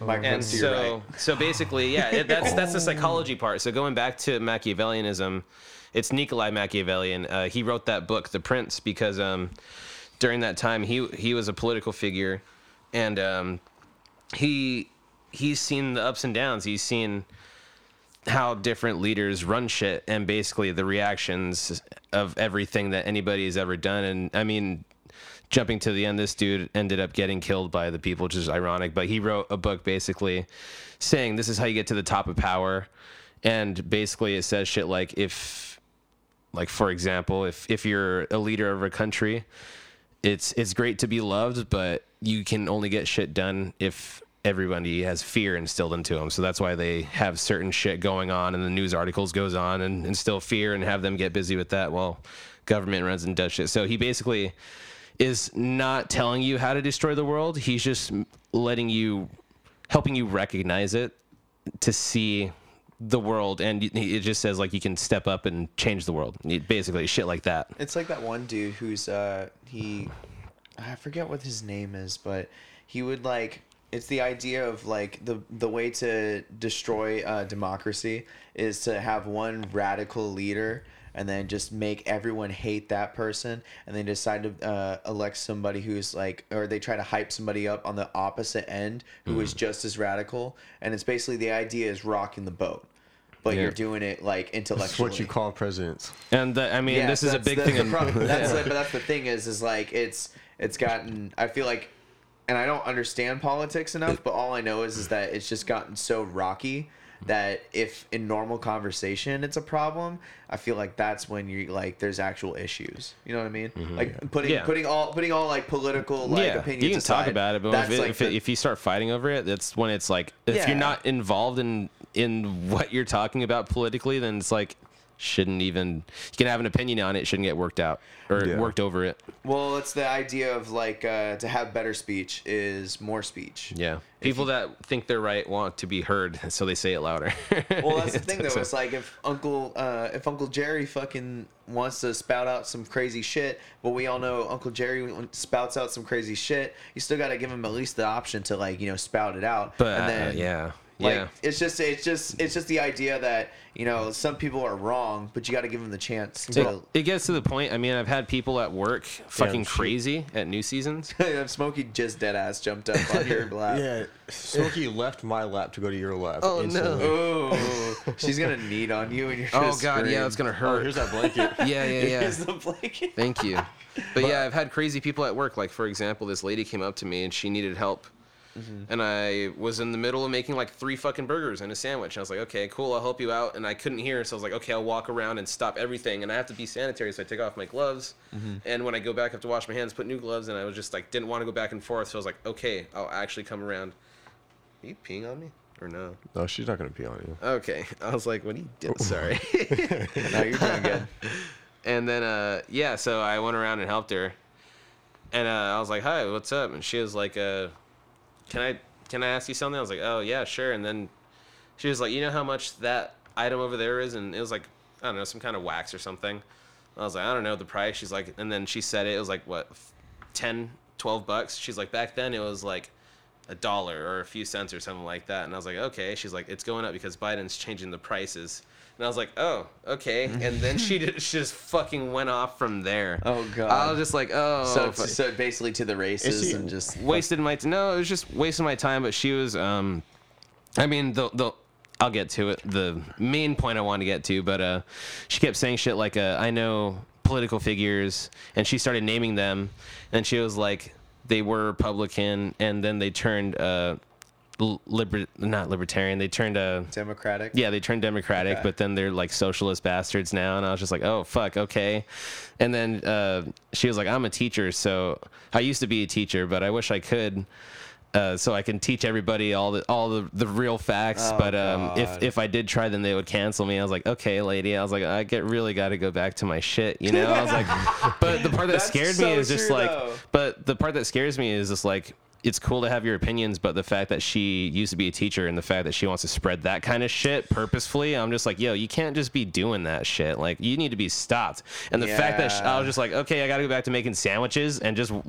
Speaker 3: Microphone
Speaker 2: and so
Speaker 3: right.
Speaker 2: so basically yeah it, that's that's the psychology part so going back to machiavellianism it's nikolai machiavellian uh, he wrote that book the prince because um, during that time he he was a political figure and um, he he's seen the ups and downs he's seen how different leaders run shit and basically the reactions of everything that anybody has ever done and i mean jumping to the end this dude ended up getting killed by the people which is ironic but he wrote a book basically saying this is how you get to the top of power. And basically it says shit like if like for example if if you're a leader of a country it's it's great to be loved but you can only get shit done if everybody has fear instilled into them so that's why they have certain shit going on and the news articles goes on and instill fear and have them get busy with that while government runs and does shit. So he basically is not telling you how to destroy the world. He's just letting you helping you recognize it to see the world. And it just says like you can step up and change the world. Basically shit like that.
Speaker 3: It's like that one dude who's uh he, I forget what his name is, but he would like. It's the idea of like the the way to destroy uh, democracy is to have one radical leader and then just make everyone hate that person and then decide to uh, elect somebody who's like or they try to hype somebody up on the opposite end who is just as radical and it's basically the idea is rocking the boat but
Speaker 2: Yeah.
Speaker 3: you're doing it like
Speaker 1: That's
Speaker 3: intellectually
Speaker 1: what you call presidents.
Speaker 2: and the, i mean
Speaker 3: yeah,
Speaker 2: this is a big
Speaker 3: the-
Speaker 2: thing
Speaker 3: the
Speaker 2: in
Speaker 3: pro- that's the, but that's the thing is, is like it's it's gotten. I feel like, and I don't understand politics enough, but all I know is is that it's just gotten so rocky that if in normal conversation it's a problem, I feel like that's when you like there's actual issues. You know what I mean? Like putting
Speaker 2: Mm-hmm. Yeah.
Speaker 3: putting all putting all like political like
Speaker 2: yeah,
Speaker 3: opinions
Speaker 2: you can
Speaker 3: aside,
Speaker 2: talk about it, but if, it,
Speaker 3: like
Speaker 2: if, it, if you start fighting over it, that's when it's like if
Speaker 3: Yeah.
Speaker 2: you're not involved in in what you're talking about politically, then it's like shouldn't even you can have an opinion on it, shouldn't get worked out or
Speaker 1: Yeah.
Speaker 2: worked over it.
Speaker 3: well, it's the idea of like uh, to have better speech is more speech.
Speaker 2: Yeah, people that think they're right want to be heard, so they say it louder.
Speaker 3: Well, that's the thing though. It's like if Uncle uh, if Uncle Jerry fucking wants to spout out some crazy shit, but we all know Uncle Jerry spouts out some crazy shit. You still got to give him at least the option to like you know spout it out.
Speaker 2: But
Speaker 3: and
Speaker 2: uh, yeah,
Speaker 3: Like
Speaker 2: yeah.
Speaker 3: it's just it's just it's just the idea that you know some people are wrong, but you got to give them the chance to.
Speaker 2: It, it gets to the point. I mean, I've had people at work fucking
Speaker 1: shoot.
Speaker 2: crazy at new seasons.
Speaker 3: Smokey just dead ass jumped up on your lap.
Speaker 1: Yeah, Smokey left my lap to go to your lap.
Speaker 2: Oh, no.
Speaker 1: instantly.
Speaker 3: Oh, she's gonna knead on you, and you're.
Speaker 2: Oh
Speaker 3: Gonna
Speaker 2: god, yeah,
Speaker 3: scream.
Speaker 2: it's gonna
Speaker 1: Oh,
Speaker 2: hurt.
Speaker 1: here's that blanket.
Speaker 2: yeah, yeah, yeah.
Speaker 3: Here's the blanket.
Speaker 2: Thank you. But yeah, I've had crazy people at work. Like for example, this lady came up to me and she needed help, and I was in the middle of making like three fucking burgers and a sandwich. And I was like, okay, cool, I'll help you out. And I couldn't hear, so I was like, okay, I'll walk around and stop everything. And I have to be sanitary, so I take off my gloves. And when I go back, I have to wash my hands, put new gloves. And I was just like, didn't want to go back and forth, so I was like, okay, I'll actually come around. Are you peeing on me or no?
Speaker 1: No, she's not gonna pee on you.
Speaker 2: Okay, I was like, what are you doing? Sorry.
Speaker 3: No, you're doing good.
Speaker 2: And then, uh, yeah, so I went around and helped her. And uh, I was like, hi, what's up? And she was like, uh, can I can I ask you something? I was like, oh yeah, sure. And then she was like, you know how much that item over there is? And it was like, I don't know, some kind of wax or something. I was like, I don't know the price. She's like, and then she said it, it was like what, 10, 12 bucks. She's like, back then it was like a dollar or a few cents or something like that. And I was like, okay. She's like, it's going up because Biden's changing the prices. And I was like, oh, okay. And then she, did, she just fucking went off from there.
Speaker 3: Oh, God.
Speaker 2: I was just like, oh.
Speaker 3: So,
Speaker 2: fuck.
Speaker 3: so basically to the races
Speaker 1: he-
Speaker 3: and just
Speaker 2: wasted my t- no, it was just wasting my time. But she was, um, I mean, the the I'll get to it. The main point I wanted to get to, but uh, she kept saying shit like, uh, I know political figures, and she started naming them, and she was like, they were Republican, and then they turned uh, l- liber- not libertarian, they turned a
Speaker 3: Democratic.
Speaker 2: yeah, they turned Democratic,
Speaker 3: Okay.
Speaker 2: but then they're like socialist bastards now. And I was just like, oh, fuck, okay. And then uh, she was like, I'm a teacher. So I used to be a teacher, but I wish I could. Uh, so I can teach everybody all the all the, the real facts,
Speaker 3: Oh,
Speaker 2: but um, if if I did try, then they would cancel me. I was like, okay, lady. I was like, I get really got to go back to my shit, you know. I was like, but the part that
Speaker 3: That's
Speaker 2: scared
Speaker 3: so
Speaker 2: me is just
Speaker 3: true,
Speaker 2: like,
Speaker 3: though.
Speaker 2: but the part that scares me is just like it's cool to have your opinions, but the fact that she used to be a teacher and the fact that she wants to spread that kind of shit purposefully, I'm just like, yo, you can't just be doing that shit. Like, you need to be stopped. And the fact that sh- I was just like, okay, I got to go back to making sandwiches and just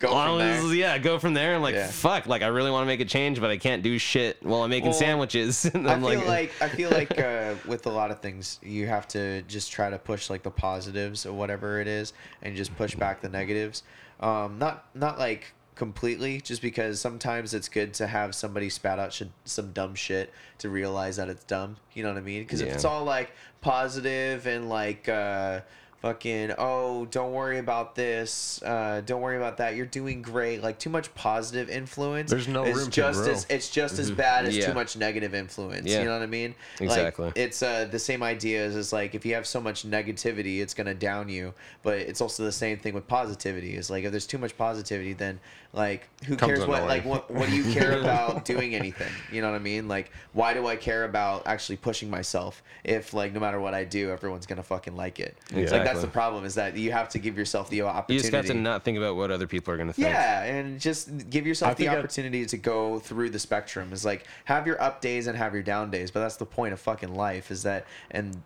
Speaker 3: Go from
Speaker 2: was-
Speaker 3: there.
Speaker 2: yeah, go from there. I'm like,
Speaker 3: Yeah.
Speaker 2: fuck, like I really want to make a change, but I can't do shit while I'm making
Speaker 3: Well,
Speaker 2: sandwiches. And
Speaker 3: I
Speaker 2: I'm
Speaker 3: feel
Speaker 2: like,
Speaker 3: like, I feel like uh, with a lot of things, you have to just try to push like the positives or whatever it is, and just push back the negatives. Um, not not like completely, just because sometimes it's good to have somebody spout out sh- some dumb shit to realize that it's dumb. You know what I mean? Because if it's all like positive and like. Uh, Fucking oh, don't worry about this. Uh, don't worry about that. You're doing great. Like too much positive influence.
Speaker 1: There's no
Speaker 3: is
Speaker 1: room to
Speaker 3: just
Speaker 1: grow.
Speaker 3: as it's just as bad as
Speaker 2: Mm-hmm. Yeah.
Speaker 3: too much negative influence.
Speaker 2: Yeah.
Speaker 3: You know what I mean?
Speaker 2: Exactly.
Speaker 3: Like, it's uh, the same idea as is like if you have so much negativity, it's gonna down you. But it's also the same thing with positivity. Is like if there's too much positivity, then like who
Speaker 1: Comes
Speaker 3: cares what
Speaker 1: annoying.
Speaker 3: like what what do you care about doing anything? You know what I mean? Like why do I care about actually pushing myself if like no matter what I do, everyone's gonna fucking like it? It's like that's the problem is that you have to give yourself the opportunity.
Speaker 2: you
Speaker 3: opportunity.
Speaker 2: just got to not think about what other people are going to think.
Speaker 3: Yeah, and just give yourself
Speaker 1: I
Speaker 3: the
Speaker 1: think I-
Speaker 3: opportunity to go through the spectrum. Is like have your up days and have your down days, but that's the point of fucking life. Is that and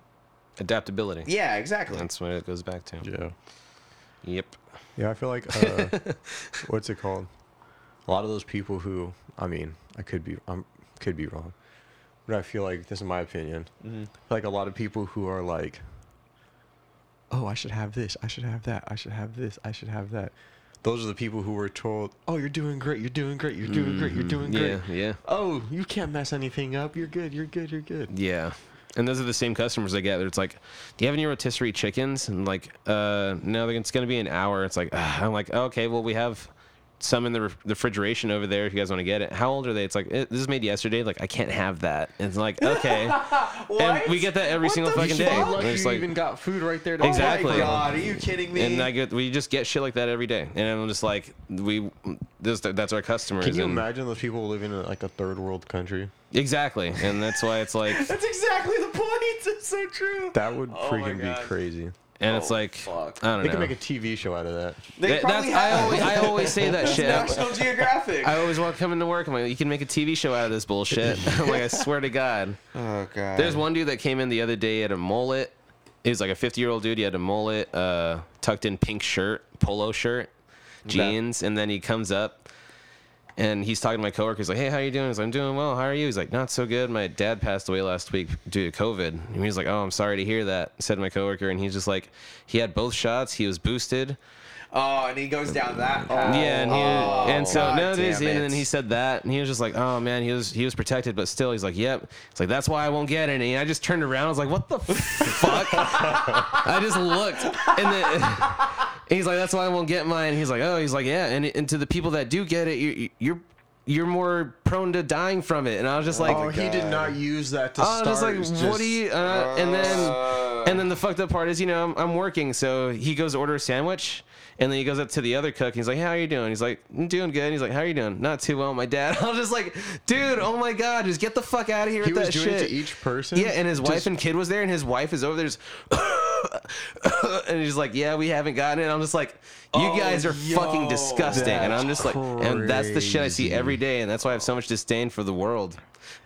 Speaker 2: Adaptability.
Speaker 3: yeah, exactly.
Speaker 2: That's what it goes back to.
Speaker 1: Yeah.
Speaker 2: Yep.
Speaker 1: Yeah, I feel like uh, what's it called? A lot of those people who, I mean, I could be, I could be wrong, but I feel like this is my opinion. Like a lot of people who are like, "Oh, I should have this. I should have that. I should have this. I should have that." Those are the people who were told, "Oh, you're doing great. You're doing great. You're doing great. You're doing great."
Speaker 2: Yeah, yeah.
Speaker 1: Oh, you can't mess anything up. You're good. You're good. You're good.
Speaker 2: Yeah. And those are the same customers I get. It's like, do you have any rotisserie chickens? And like, uh, no, it's going to be an hour. It's like. I'm like, okay, well, we have some in the ref- refrigeration over there if you guys want to get it. How old are they? It's like, it, this is made yesterday. Like, I can't have that. And it's like, okay. and we get that every
Speaker 3: What
Speaker 2: single
Speaker 3: the
Speaker 2: fucking day.
Speaker 3: fuck?
Speaker 1: You're
Speaker 2: And
Speaker 1: lucky
Speaker 2: it's
Speaker 1: you
Speaker 2: like,
Speaker 1: even got food right there. To
Speaker 2: Exactly.
Speaker 3: Oh my god, are you kidding me?
Speaker 2: and I get, we just get shit like that every day. And I'm just like, we, this, that's our customers.
Speaker 1: Can you
Speaker 2: and-
Speaker 1: imagine those people living in like a third world country?
Speaker 2: Exactly. And that's why it's like,
Speaker 3: That's exactly the point. It's so true.
Speaker 1: That would
Speaker 3: Oh my
Speaker 1: freaking be
Speaker 3: God.
Speaker 1: crazy.
Speaker 2: And it's
Speaker 3: Oh,
Speaker 2: like,
Speaker 3: fuck.
Speaker 2: I don't
Speaker 1: They
Speaker 2: know.
Speaker 1: could make a TV show out of that.
Speaker 3: They
Speaker 2: That-
Speaker 3: probably
Speaker 2: that's, I
Speaker 3: have.
Speaker 2: always, I always say that shit.
Speaker 3: National Geographic.
Speaker 2: I always want to work. I'm like, you can make a TV show out of this bullshit. I'm like, I swear to God.
Speaker 3: oh god.
Speaker 2: There's one dude that came in the other day at a mullet. He was like a 50 year old dude. He had a mullet, uh, tucked in pink shirt, polo shirt, jeans, and then he comes up and he's talking to my coworker. He's like, "Hey, how you doing?" He's like, "I'm doing well. How are you?" He's like, "Not so good. My dad passed away last week due to COVID." And he's like, "Oh, I'm sorry to hear that," said my coworker. And he's just like, he had both shots. He was boosted.
Speaker 3: Oh, and he goes down that path.
Speaker 2: Yeah, and he
Speaker 3: Oh,
Speaker 2: and so
Speaker 3: God
Speaker 2: no, it is, and then he said that, and he was just like, "Oh man, he was he was protected, but still, he's like, yep." It's like that's why I won't get any. And I just turned around, I was like, "What the fuck?" I just looked, and then he's like, "That's why I won't get mine." He's like, "Oh," he's like, "Yeah," and and to the people that do get it, you, you're you're more prone to dying from it. And I was just like,
Speaker 1: oh, he did not use that to
Speaker 2: I was
Speaker 1: start.
Speaker 2: just like, what
Speaker 1: just-
Speaker 2: do you? Uh, and then,
Speaker 3: Uh.
Speaker 2: and then the fucked up part is, you know, I'm, I'm working, so he goes to order a sandwich, and then he goes up to the other cook. And he's like, "How are you doing?" He's like, "I'm doing good." He's like, "How are you doing?" Not too well, my dad. I was just like, "Dude, oh my god, just get the fuck out of here
Speaker 1: He
Speaker 2: with
Speaker 1: was
Speaker 2: that
Speaker 1: doing
Speaker 2: shit."
Speaker 1: it to each person.
Speaker 2: yeah, and his wife
Speaker 1: Just-
Speaker 2: and kid was there, and his wife is over there, just and he's like, yeah, we haven't gotten it. I'm just like, you
Speaker 3: Oh,
Speaker 2: guys are fucking disgusting. And I'm
Speaker 1: that's
Speaker 2: just like, and that's the shit I see every day, and that's why I have so much disdain for the world.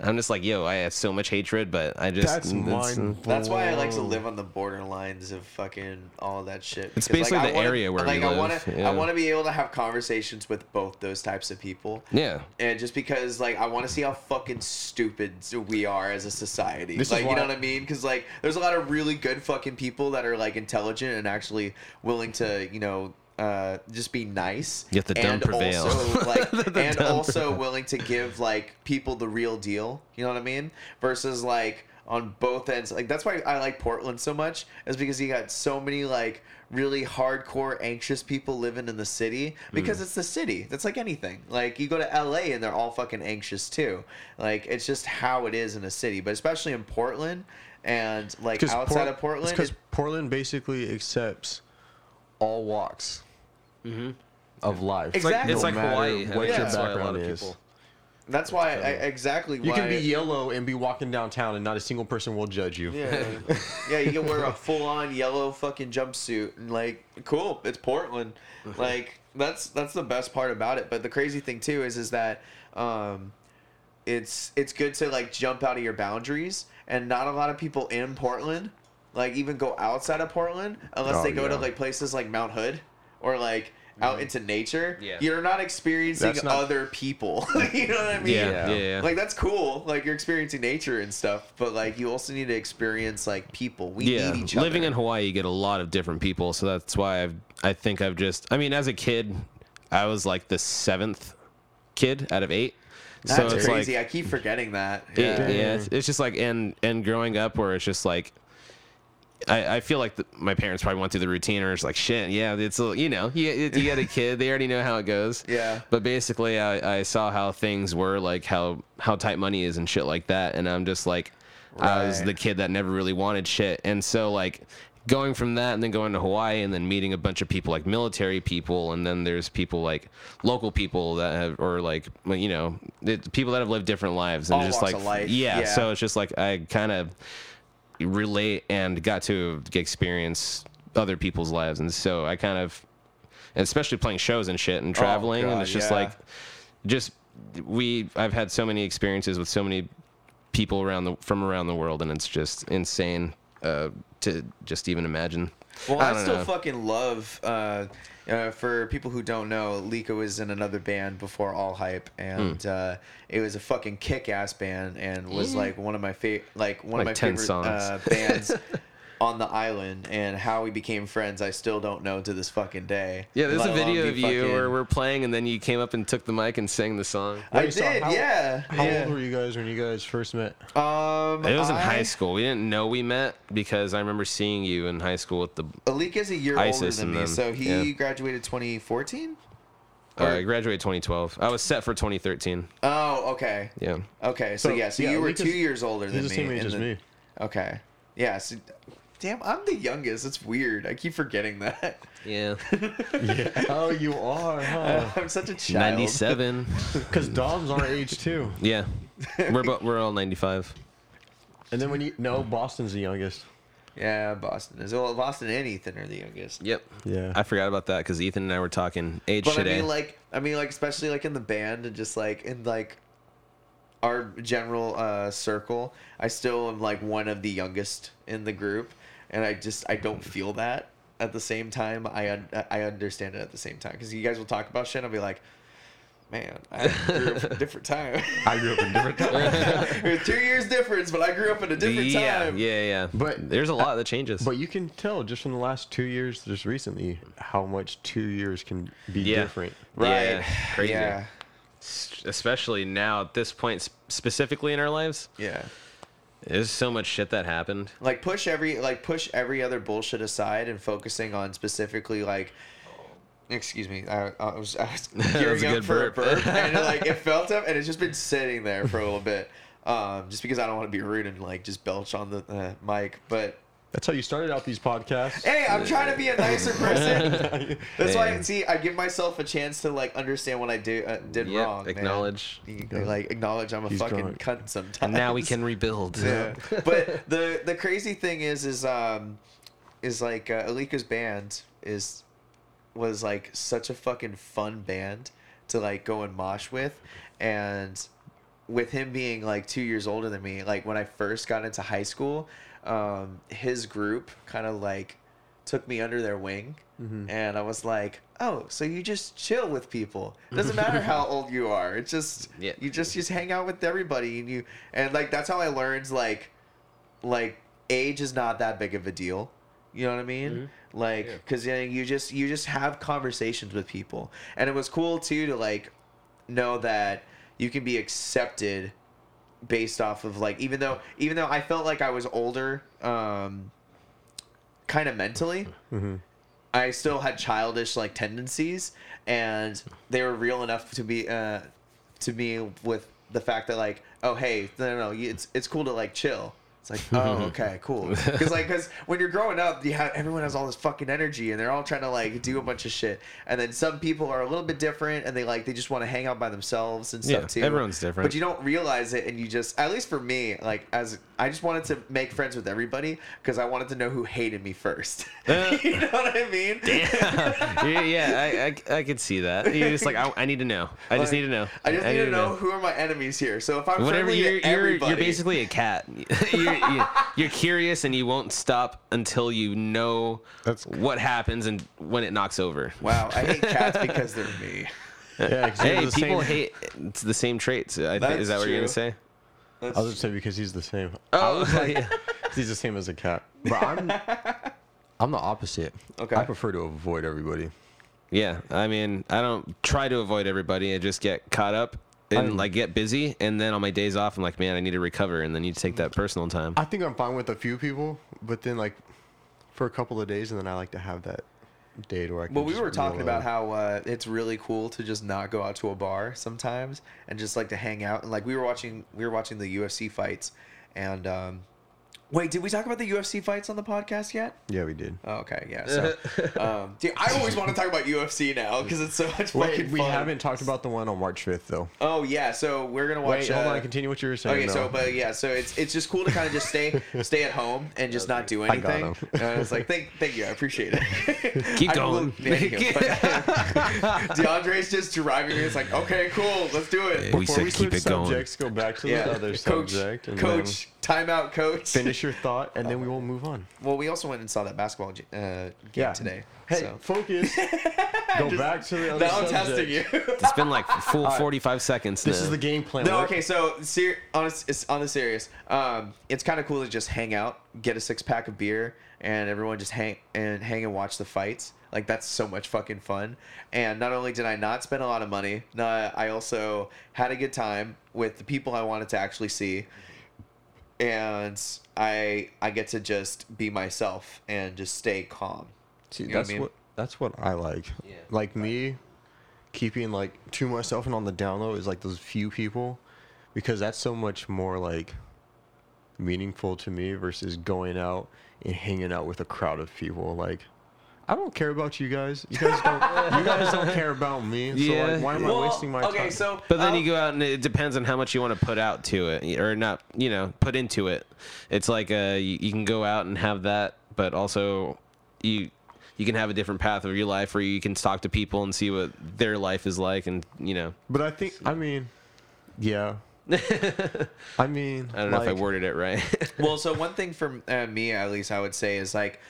Speaker 2: I'm just like, yo, I have so much hatred, but I just
Speaker 1: That's mind.
Speaker 3: That's why I like to live on the borderlines of fucking all that shit.
Speaker 2: It's basically
Speaker 3: I
Speaker 2: the
Speaker 3: wanna-
Speaker 2: area where we
Speaker 3: like I
Speaker 2: live,
Speaker 3: want to,
Speaker 2: yeah.
Speaker 3: I want to be able to have conversations with both those types of people.
Speaker 2: Yeah.
Speaker 3: And just because, like, I want to see how fucking stupid we are as a society.
Speaker 1: This is
Speaker 3: like, you know what I mean? Because, like, there's a lot of really good fucking people that are, like, intelligent and actually willing to, you know, uh, just be nice.
Speaker 2: Yet the dumb
Speaker 3: and
Speaker 2: prevail.
Speaker 3: Also, like,
Speaker 2: The
Speaker 3: and
Speaker 2: dumb
Speaker 3: also willing to give, like, people the real deal. You know what I mean? Versus, like, on both ends. Like, that's why I like Portland so much, is because you got so many, like, really hardcore anxious people living in the city because
Speaker 2: Hmm.
Speaker 3: it's the city. That's like anything. Like you go to LA and they're all fucking anxious too. Like it's just how it is in a city, but especially in Portland and like outside of Portland.
Speaker 1: because
Speaker 3: it-
Speaker 1: Portland basically accepts all walks of life.
Speaker 3: Exactly.
Speaker 2: It's
Speaker 1: no
Speaker 2: like Hawaii.
Speaker 1: What
Speaker 3: Yeah.
Speaker 1: your
Speaker 2: That's why a lot
Speaker 1: background
Speaker 2: of
Speaker 1: is.
Speaker 2: people.
Speaker 3: that's why I, exactly
Speaker 1: You can be yellow and be walking downtown, and not a single person will judge you.
Speaker 3: Yeah, yeah, you can wear a full on yellow fucking jumpsuit and like cool, it's Portland. Like that's that's the best part about it. But the crazy thing too is is that um it's it's good to like jump out of your boundaries and not a lot of people in Portland like even go outside of Portland unless
Speaker 1: Oh,
Speaker 3: they go to like places like Mount Hood or like out mm-hmm. into nature.
Speaker 2: Yeah.
Speaker 3: You're not experiencing
Speaker 1: That's not-
Speaker 3: other people. you know what I mean?
Speaker 2: Yeah, yeah, yeah.
Speaker 3: Like that's cool. Like you're experiencing nature and stuff, but like you also need to experience like people. We
Speaker 2: yeah,
Speaker 3: need each other.
Speaker 2: living in Hawaii, you get a lot of different people, so that's why I've I think I've just I mean, as a kid, I was like the seventh kid out of eight.
Speaker 3: That's
Speaker 2: so it's
Speaker 3: crazy.
Speaker 2: like
Speaker 3: I keep forgetting that.
Speaker 2: it-
Speaker 3: Yeah.
Speaker 2: yeah, it's, it's just like and and growing up where it's just like. I, I feel like the, my parents probably went through the routine, or it's like shit. Yeah, it's a, you know, you, you get a kid, they already know how it goes.
Speaker 3: Yeah.
Speaker 2: But basically, I, I saw how things were, like how how tight money is and shit like that, and I'm just like, I was the kid that never really wanted shit, and so like going from that and then going to Hawaii and then meeting a bunch of people like military people, and then there's people like local people that have or like you know it, people that have lived different lives and
Speaker 3: All
Speaker 2: just like yeah,
Speaker 3: yeah.
Speaker 2: so it's just like I kind of relate and got to experience other people's lives, and so I kind of, and especially playing shows and shit and oh, traveling, and
Speaker 3: Oh, God,
Speaker 2: it's just
Speaker 3: yeah.
Speaker 2: like, just we I've had so many experiences with so many people around the from around the world, and it's just insane uh, to just even imagine.
Speaker 3: Well, I,
Speaker 2: don't
Speaker 3: still
Speaker 2: know.
Speaker 3: fucking love. Uh, uh, for people who don't know, Lika was in another band before All Hype, and
Speaker 2: Hmm.
Speaker 3: uh, it was a fucking kick-ass band, and was like one of my favorite, like one
Speaker 2: Like
Speaker 3: of
Speaker 2: 10
Speaker 3: my favorite uh, bands on the island. And how we became friends, I still don't know to this fucking day.
Speaker 2: Yeah, there's a video of you
Speaker 3: fucking-
Speaker 2: where we're playing, and then you came up and took the mic and sang the song.
Speaker 3: I
Speaker 1: Wait, so
Speaker 3: did,
Speaker 1: how-
Speaker 3: yeah.
Speaker 1: How
Speaker 3: yeah.
Speaker 1: old were you guys when you guys first met?
Speaker 3: Um,
Speaker 2: It was in high school. We didn't know we met because I remember seeing you in high school with the.
Speaker 3: Alika's a year
Speaker 2: ISIS
Speaker 3: older than me,
Speaker 2: them,
Speaker 3: so he
Speaker 2: yeah.
Speaker 3: graduated 2014.
Speaker 2: Uh, I graduated 2012. I was set for 2013.
Speaker 3: Oh, okay.
Speaker 2: Yeah.
Speaker 3: Okay, so,
Speaker 1: So,
Speaker 3: yeah, so
Speaker 1: yeah,
Speaker 3: you were
Speaker 1: Alika's-
Speaker 3: two years older than
Speaker 1: He's the
Speaker 3: me.
Speaker 1: same age
Speaker 3: and
Speaker 1: as
Speaker 3: then-
Speaker 1: me.
Speaker 3: Okay. Yeah. So, damn, I'm the youngest. It's weird. I keep forgetting that.
Speaker 2: Yeah.
Speaker 1: Yeah. Oh, you are, huh?
Speaker 3: I'm such a child.
Speaker 2: 97.
Speaker 1: Because Dom's our age too.
Speaker 2: Yeah. We're bo- we're all 95.
Speaker 1: And then when you no, Boston's the youngest.
Speaker 3: Yeah, Boston is. Well, Boston and Ethan are the youngest.
Speaker 2: Yep.
Speaker 1: Yeah.
Speaker 2: I forgot about that because Ethan and I were talking age
Speaker 3: But I
Speaker 2: today.
Speaker 3: mean, like, I mean, like, especially like in the band and just like in like our general uh, circle, I still am like one of the youngest in the group, and I just I don't feel that at the same time. I un- I understand it at the same time because you guys will talk about shit. and I'll be like. Man, I grew up in a different time.
Speaker 1: I grew up in different time.
Speaker 3: It was two years difference, but I grew up in a different
Speaker 2: yeah,
Speaker 3: time.
Speaker 2: yeah, yeah.
Speaker 1: But-
Speaker 2: there's a lot that changes.
Speaker 1: But you can tell just from the last two years, just recently, how much two years can be
Speaker 2: Yeah.
Speaker 1: different.
Speaker 3: Right.
Speaker 2: Yeah, crazy.
Speaker 3: Yeah.
Speaker 2: Especially now at this point, specifically in our lives,
Speaker 3: Yeah.
Speaker 2: There's so much shit that happened.
Speaker 3: like push every like push every other bullshit aside and focusing on specifically like excuse me i, I was, I was gearing
Speaker 2: a
Speaker 3: up
Speaker 2: good
Speaker 3: for
Speaker 2: burp.
Speaker 3: a burp and it, like it felt up and it's just been sitting there for a little bit um just because i don't want to be rude and like just belch on the uh, mic but
Speaker 1: That's how you started out these podcasts.
Speaker 3: hey i'm trying to be a nicer person that's why
Speaker 2: Man.
Speaker 3: see i give myself a chance to like understand what i do uh, did
Speaker 2: Yep,
Speaker 3: wrong man.
Speaker 2: acknowledge.
Speaker 3: You- like acknowledge i'm a
Speaker 1: He's
Speaker 3: fucking
Speaker 1: drunk.
Speaker 3: cunt sometimes
Speaker 2: And now we can rebuild.
Speaker 3: yeah. but the the crazy thing is is um is like uh, Alika's band is was like such a fucking fun band to like go and mosh with, and with him being like two years older than me, like when I first got into high school, um, his group kind of like took me under their wing, and I was like, oh, so you just chill with people. it Doesn't matter how old you are. It's just
Speaker 2: Yeah.
Speaker 3: you just just hang out with everybody, and you and like that's how I learned like like age is not that big of a deal. You know what I mean? Like,
Speaker 2: Yeah.
Speaker 3: because you, know, you just you just have conversations with people, and it was cool too to like know that you can be accepted based off of like even though even though I felt like I was older, um, kind of mentally, I still had childish like tendencies, and they were real enough to be uh, to me with the fact that like, oh hey, no no, no it's it's cool to like chill. It's like, oh okay, cool. Because like, because when you're growing up, you have everyone has all this fucking energy, and they're all trying to like do a bunch of shit. And then some people are a little bit different, and they like they just want to hang out by themselves and stuff
Speaker 2: Yeah,
Speaker 3: too.
Speaker 2: everyone's different.
Speaker 3: But you don't realize it, and you just, at least for me, like as I just wanted to make friends with everybody because I wanted to know who hated me first.
Speaker 2: Uh,
Speaker 3: you know what I mean?
Speaker 2: yeah, yeah, I, I, I could see that. You're just like, I, I need to know. I just
Speaker 3: Like,
Speaker 2: need to know.
Speaker 3: I just need to know who are my enemies here. So if I'm
Speaker 2: Whatever you're, you're, you're basically a cat. you're, you're, you're curious and you won't stop until you know
Speaker 1: That's-
Speaker 2: what happens and when it knocks over.
Speaker 3: wow. I hate cats because they're me.
Speaker 1: Yeah, 'cause
Speaker 2: Hey,
Speaker 1: he's the
Speaker 2: people
Speaker 1: same-
Speaker 2: hate it's the same traits. I think,
Speaker 3: That's
Speaker 2: is that what you're gonna
Speaker 3: true.
Speaker 2: say?
Speaker 1: I was just say because he's the same.
Speaker 2: Oh, yeah.
Speaker 1: He's the same as a cat. But I'm I'm the opposite.
Speaker 3: Okay.
Speaker 1: I prefer to avoid everybody.
Speaker 2: yeah. I mean, I don't try to avoid everybody. I just get caught up and
Speaker 1: I'm-
Speaker 2: like get busy, and then on my days off, I'm like, man, I need to recover, and then you take that personal time.
Speaker 1: I think I'm fine with a few people, but then like for a couple of days, and then I like to have that day where I. Can
Speaker 3: Well, we were talking
Speaker 1: alone.
Speaker 3: about how uh, it's really cool to just not go out to a bar sometimes and just like to hang out. And like we were watching, we were watching the UFC fights, and um, wait, did we talk about the UFC fights on the podcast yet?
Speaker 1: Yeah, we did.
Speaker 3: Oh, okay, yeah. So, um, dude, I always want to talk about UFC now because it's so much fucking
Speaker 1: Wait, we
Speaker 3: fun.
Speaker 1: haven't talked about the one on March 5th though.
Speaker 3: Oh yeah, so we're gonna watch.
Speaker 1: Wait, hold
Speaker 3: uh,
Speaker 1: on. Continue what you were saying.
Speaker 3: Okay, so but yeah, so it's it's just cool to kind of just stay stay at home and just not do anything.
Speaker 1: I got
Speaker 3: anything.
Speaker 1: him.
Speaker 3: And I was like, thank thank you, I appreciate it.
Speaker 2: Keep
Speaker 3: I
Speaker 2: going.
Speaker 3: will- anywho, but- DeAndre's just driving me. It's like, okay, cool, let's do it.
Speaker 2: We
Speaker 1: Before
Speaker 2: said
Speaker 1: we
Speaker 2: keep
Speaker 1: switch
Speaker 2: it going.
Speaker 1: subjects, go back to
Speaker 3: Yeah,
Speaker 1: the other
Speaker 3: coach,
Speaker 1: subject and
Speaker 3: coach, timeout, coach.
Speaker 1: finish your thought, and then we will move on.
Speaker 3: Well, we also went and saw that basketball uh, game
Speaker 1: Yeah.
Speaker 3: today.
Speaker 1: Hey,
Speaker 3: so.
Speaker 1: focus. go
Speaker 3: Just-
Speaker 1: back to the other
Speaker 3: Now I'm
Speaker 1: subject.
Speaker 3: testing you.
Speaker 2: It's been like full 45 seconds.
Speaker 1: This
Speaker 2: now.
Speaker 1: is the game plan.
Speaker 3: No,
Speaker 1: We're-
Speaker 3: okay. So, ser- on a, it's on the serious, um, it's kind of cool to just hang out, get a six pack of beer, and everyone just hang and hang and watch the fights. Like that's so much fucking fun. And not only did I not spend a lot of money, uh, I also had a good time with the people I wanted to actually see, and I I get to just be myself and just stay calm.
Speaker 1: See,
Speaker 3: You know what I
Speaker 1: that's
Speaker 3: mean?
Speaker 1: what that's what I like.
Speaker 2: Yeah.
Speaker 1: Like me, keeping like to myself and on the down low is like those few people, because that's so much more like meaningful to me versus going out and hanging out with a crowd of people. Like, I don't care about you guys. You guys don't. you guys don't care about me. So
Speaker 2: Yeah.
Speaker 1: like, why am I wasting my
Speaker 3: okay,
Speaker 1: time?
Speaker 3: so
Speaker 2: But then
Speaker 3: I'll-
Speaker 2: you go out and it depends on how much you want to put out to it or not, you know, put into it. It's like uh, you, you can go out and have that, but also you you can have a different path of your life where you can talk to people and see what their life is like and, you know,
Speaker 1: But I think I mean, yeah. I mean,
Speaker 2: I don't know if I worded it right.
Speaker 3: well, so one thing for uh, me, at least, I would say is like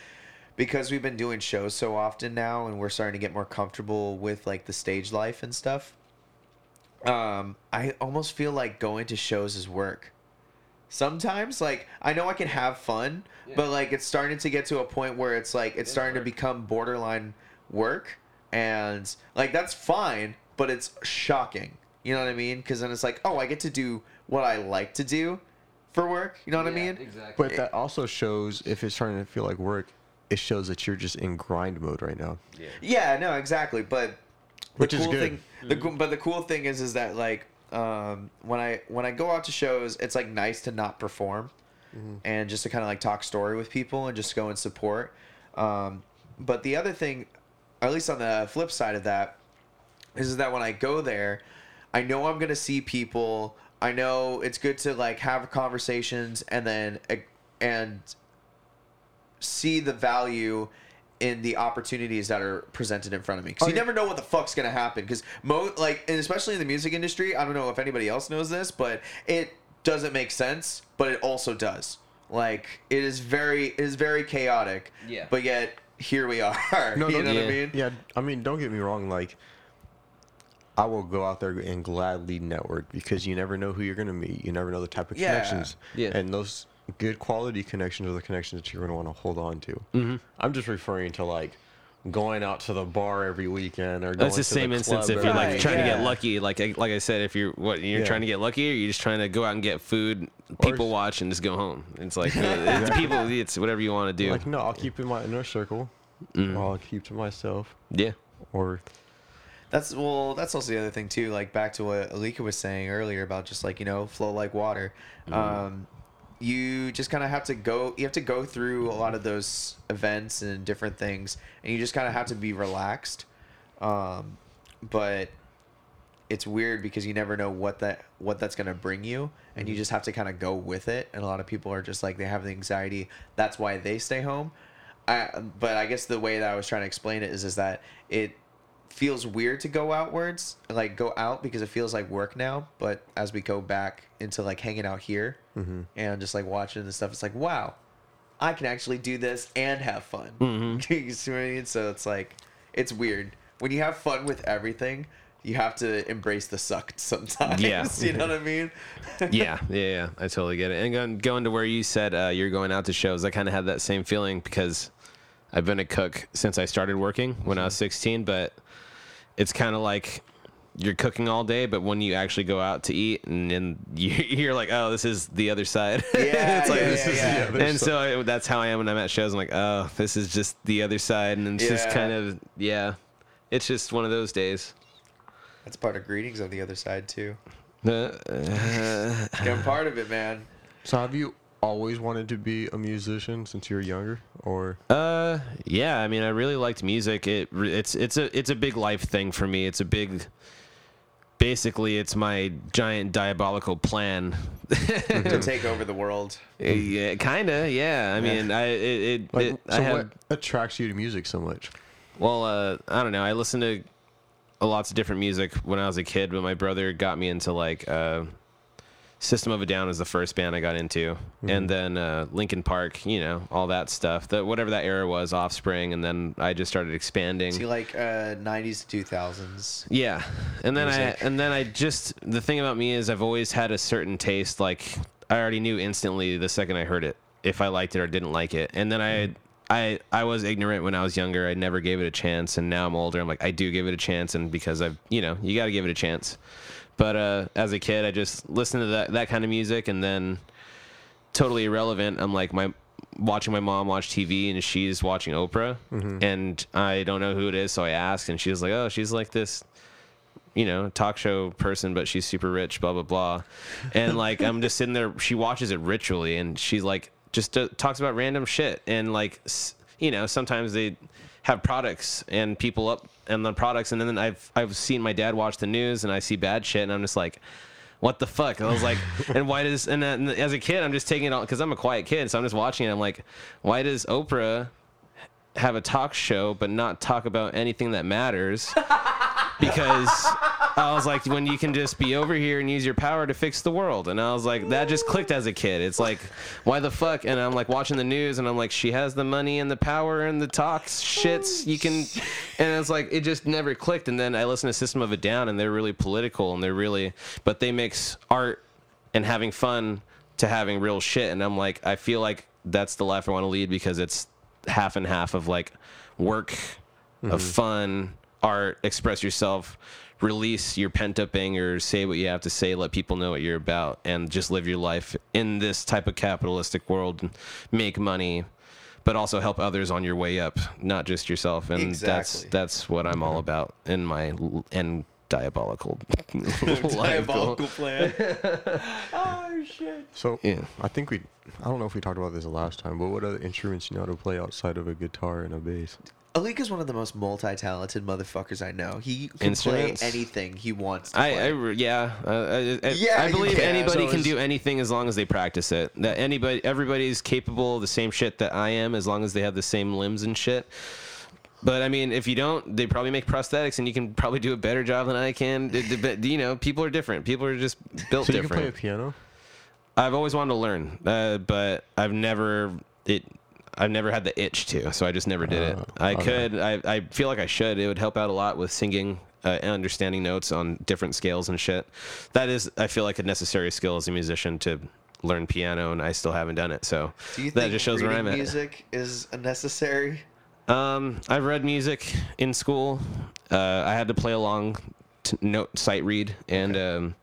Speaker 3: because we've been doing shows so often now, and we're starting to get more comfortable with like the stage life and stuff. Um, I almost feel like going to shows is work. Sometimes, like I know I can have fun, but like it's starting to get to a point where it's like it's starting to become borderline work, and like that's fine, but it's shocking. You know what I mean? Because then it's like, oh, I get to do what I like to do for work. You know what I mean?
Speaker 2: Exactly.
Speaker 1: But that also shows if it's starting to feel like work, it shows that you're just in grind mode right now.
Speaker 3: Yeah, no, exactly. But
Speaker 1: Which
Speaker 3: the
Speaker 1: is
Speaker 3: cool
Speaker 1: good.
Speaker 3: thing, the cool, but the cool thing is, is that like um, when I when I go out to shows, it's like nice to not perform, and just to kind of like talk story with people and just go and support. Um, but the other thing, or at least on the flip side of that, is that when I go there, I know I'm gonna see people. I know it's good to like have conversations and then and see the value in the opportunities that are presented in front of me because
Speaker 1: Oh,
Speaker 3: you
Speaker 1: yeah.
Speaker 3: never know what the fuck's gonna happen because mo like and especially in the music industry i don't know if anybody else knows this but it doesn't make sense but it also does like it is very it is very chaotic
Speaker 2: Yeah.
Speaker 3: but yet here we are
Speaker 1: No,
Speaker 3: you
Speaker 1: no,
Speaker 3: know what i
Speaker 2: yeah.
Speaker 3: mean
Speaker 1: Yeah, I mean, don't get me wrong. Like, I will go out there and gladly network because you never know who you're gonna meet. You never know the type of
Speaker 3: Yeah.
Speaker 1: connections.
Speaker 2: Yeah.
Speaker 1: And those good quality connections are the connections that you're gonna want to hold on to.
Speaker 2: Mm-hmm.
Speaker 1: I'm just referring to like going out to the bar every weekend or going
Speaker 2: That's the
Speaker 1: to
Speaker 2: same instance
Speaker 1: club
Speaker 2: if you're like
Speaker 3: Right,
Speaker 2: trying to get lucky. Like I, like I said, if you're what you're
Speaker 1: Yeah.
Speaker 2: trying to get lucky, or you're just trying to go out and get food, people
Speaker 1: s-
Speaker 2: watch, and just go home. It's like uh, it's people. It's whatever you want to do.
Speaker 1: Like, no, I'll keep in my inner circle. Or I'll keep to myself.
Speaker 2: yeah.
Speaker 1: Or
Speaker 3: That's well. That's also the other thing too. Like back to what Alika was saying earlier about just like you know flow like water. Um, you just kind of have to go. You have to go through a lot of those events and different things, and you just kind of have to be relaxed. Um, but it's weird because you never know what that what that's gonna bring you, and you just have to kind of go with it. And a lot of people are just like they have the anxiety. That's why they stay home. I, but I guess the way that I was trying to explain it is is that it feels weird to go outwards, like go out because it feels like work now. But as we go back into like hanging out here mm-hmm. and just like watching and stuff, it's like wow, I can actually do this and have fun. Mm-hmm. you see what I mean? So it's like it's weird when you have fun with everything. You have to embrace the suck sometimes.
Speaker 2: Yeah.
Speaker 3: you know what I mean?
Speaker 2: yeah, yeah, yeah. I totally get it. And going, going to where you said uh, you're going out to shows, I kind of had that same feeling because I've been a cook since I started working when I was mm-hmm. 16. But it's kind of like you're cooking all day, but when you actually go out to eat, and then you, you're like, oh, this is the other side.
Speaker 3: Yeah,
Speaker 2: it's like
Speaker 3: yeah,
Speaker 2: this
Speaker 3: yeah,
Speaker 2: is,
Speaker 3: yeah.
Speaker 1: There's
Speaker 2: and so I, that's how I am when I'm at shows. I'm like, oh, this is just the other side, and it's just kind of yeah. It's just one of those days.
Speaker 3: That's part of greetings on the other side too.
Speaker 2: Uh, uh,
Speaker 3: I'm part of it, man.
Speaker 1: so, have you always wanted to be a musician since you were younger, or
Speaker 2: Uh, yeah. I mean, I really liked music. It it's it's a it's a big life thing for me. It's a big. Basically, it's my giant diabolical plan.
Speaker 3: to take over the world.
Speaker 2: yeah, kinda. Yeah. I mean, I it, it,
Speaker 1: like,
Speaker 2: it
Speaker 1: so
Speaker 2: I have
Speaker 1: what attracts you to music so much?
Speaker 2: well, uh, I don't know. I listened to lots of different music when I was a kid, but my brother got me into like uh, System of a Down is the first band I got into, and then uh, Linkin Park. You know, all that stuff. That whatever that era was, Offspring, and then I just started expanding.
Speaker 3: See, like uh, '90s to 2000s.
Speaker 2: Yeah, and then
Speaker 3: Music.
Speaker 2: I and then I just the thing about me is I've always had a certain taste. Like I already knew instantly the second I heard it if I liked it or didn't like it. And then I I I was ignorant when I was younger. I never gave it a chance, and now I'm older. I'm like I do give it a chance, and because I've you know you got to give it a chance. But uh, as a kid, I just listened to that that kind of music, and then totally irrelevant. I'm like my watching my mom watch TV and she's watching Oprah and I don't know who it is, so I asked and she was like, "Oh, she's like this you know, talk show person, but she's super rich, blah blah blah." And like I'm just sitting there she watches it ritually and she's like just uh, talks about random shit and like you know, sometimes they have products and people up and the products and then I've I've seen my dad watch the news and I see bad shit and I'm just like what the fuck? And I was like, and why does and, then, as a kid, I'm just taking it all because I'm a quiet kid, so I'm just watching it. I'm like, why does Oprah have a talk show but not talk about anything that matters? Because I was like, when you can just be over here and use your power to fix the world, and I was like, that just clicked as a kid. It's like, why the fuck? And I'm like watching the news, and I'm like, she has the money and the power and the talks shits. You can, and it's like it just never clicked. And then I listened to System of a Down, and they're really political, and they're really, but they mix art and having fun to having real shit. And I'm like, I feel like that's the life I want to lead because it's half and half of like work, of mm-hmm. fun, art, express yourself, release your pent up anger, say what you have to say, let people know what you're about, and just live your life in this type of capitalistic world and make money. But also help others on your way up, not just yourself, and that's
Speaker 3: Exactly.
Speaker 2: that's what I'm all about in my end diabolical.
Speaker 3: Diabolical plan. oh shit.
Speaker 1: So
Speaker 2: Yeah.
Speaker 1: I think we. I don't know if we talked about this the last time, but what other instruments you know how to play outside of a guitar and a bass?
Speaker 3: Alika's one of the most multi-talented motherfuckers I know. He can play anything he wants. To
Speaker 2: I, I
Speaker 3: play.
Speaker 2: yeah, uh, I, I,
Speaker 3: Yeah,
Speaker 2: I believe
Speaker 3: can.
Speaker 2: anybody
Speaker 3: So
Speaker 2: can do anything as long as they practice it. That anybody, everybody's capable of the same shit that I am, as long as they have the same limbs and shit. But I mean, if you don't, they probably make prosthetics, and you can probably do a better job than I can. It- it- but, you know, people are different. People are just built
Speaker 1: So you
Speaker 2: different.
Speaker 1: can play a piano.
Speaker 2: I've always wanted to learn, uh, but I've never it. I've never had the itch to, so I just never did it.
Speaker 1: Oh,
Speaker 2: I
Speaker 1: okay.
Speaker 2: could. I, I feel like I should. It would help out a lot with singing uh, and understanding notes on different scales and shit. That is, I feel like a necessary skill as a musician to learn piano, and I still haven't done it. So
Speaker 3: Do you
Speaker 2: that
Speaker 3: think
Speaker 2: just shows where I'm at.
Speaker 3: music is necessary?
Speaker 2: Um, I've read music in school. Uh, I had to play along to note sight read, and um,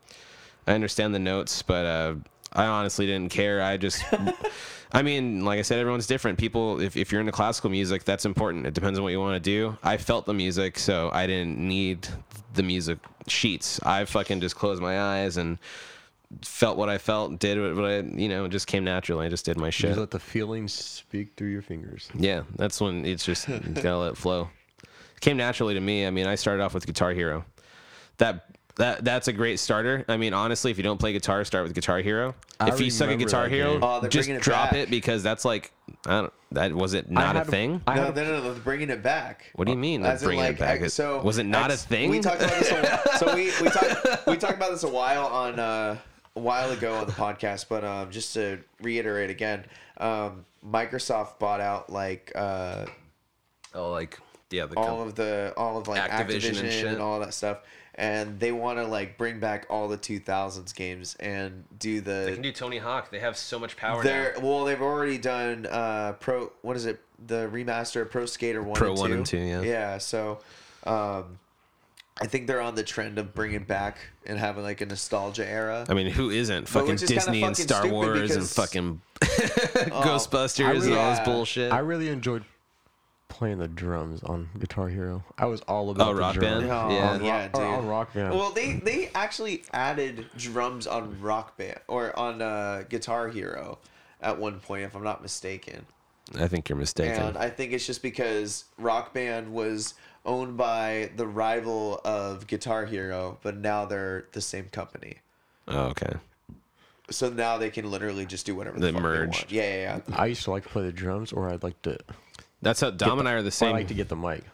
Speaker 2: I understand the notes, but uh, I honestly didn't care. I just, I mean, like I said, everyone's different. People, if, if you're into classical music, that's important. It depends on what you want to do. I felt the music, so I didn't need the music sheets. I fucking just closed my eyes and felt what I felt, did what I, you know, it just came naturally. I just did my shit.
Speaker 1: just let the feelings speak through your fingers.
Speaker 2: Yeah, that's when it's just you gotta let it flow. It came naturally to me. I mean, I started off with Guitar Hero. That that that's a great starter. I mean, honestly, if you don't play guitar, start with Guitar Hero.
Speaker 1: I
Speaker 2: if you suck at Guitar Hero.
Speaker 3: Oh,
Speaker 2: just
Speaker 3: it
Speaker 2: drop
Speaker 3: back.
Speaker 2: it because that's like I don't. That was it not a
Speaker 1: had a-
Speaker 2: thing.
Speaker 3: No,
Speaker 1: had-
Speaker 3: no, no, no, they're bringing it back.
Speaker 2: what do you mean? They're
Speaker 3: As
Speaker 2: bringing
Speaker 3: like,
Speaker 2: it back.
Speaker 3: ex- so
Speaker 2: was it not
Speaker 3: ex-
Speaker 2: a thing?
Speaker 3: We talked about this. A, so we we talked we talked about this a while on uh, a while ago on the podcast, but um, just to reiterate again, um, Microsoft bought out like uh,
Speaker 2: oh, like yeah, the
Speaker 3: all of the all of like
Speaker 2: Activision
Speaker 3: Activision,
Speaker 2: and
Speaker 3: and, all that stuff, and they want to like bring back all the 2000s games and do the
Speaker 2: they can do Tony Hawk. They have so much power
Speaker 3: They're well, they've already done uh pro. What is it? The remaster of Pro Skater One.
Speaker 2: Pro
Speaker 3: and
Speaker 2: 1
Speaker 3: two.
Speaker 2: and 2, yeah.
Speaker 3: Yeah. So, um, I think they're on the trend of bringing back and having like a nostalgia era.
Speaker 2: I mean, who isn't?
Speaker 3: But
Speaker 2: Fucking
Speaker 3: is kinda
Speaker 2: Disney and
Speaker 3: fucking
Speaker 2: Star
Speaker 3: stupid
Speaker 2: Wars and fucking
Speaker 3: I
Speaker 2: Ghostbusters and all this
Speaker 3: yeah.
Speaker 2: bullshit.
Speaker 1: I really enjoyed playing the drums on Guitar Hero. I was all about
Speaker 2: Oh,
Speaker 1: the
Speaker 2: Rock
Speaker 1: drums.
Speaker 2: Band?
Speaker 3: Oh,
Speaker 2: Yeah.
Speaker 3: yeah, dude.
Speaker 1: on Rock Band.
Speaker 3: Well, they they actually added drums on Rock Band or on uh, Guitar Hero at one point, if I'm not mistaken.
Speaker 2: I think you're mistaken.
Speaker 3: And I think it's just because Rock Band was owned by the rival of Guitar Hero, but now they're the same company.
Speaker 2: oh, okay.
Speaker 3: So now they can literally just do whatever the
Speaker 2: They
Speaker 3: fuck
Speaker 2: merged.
Speaker 3: They want. Yeah, yeah, yeah.
Speaker 1: I used to like to play the drums, or I'd like to.
Speaker 2: That's how Dom and I are the same.
Speaker 1: I like to get the mic.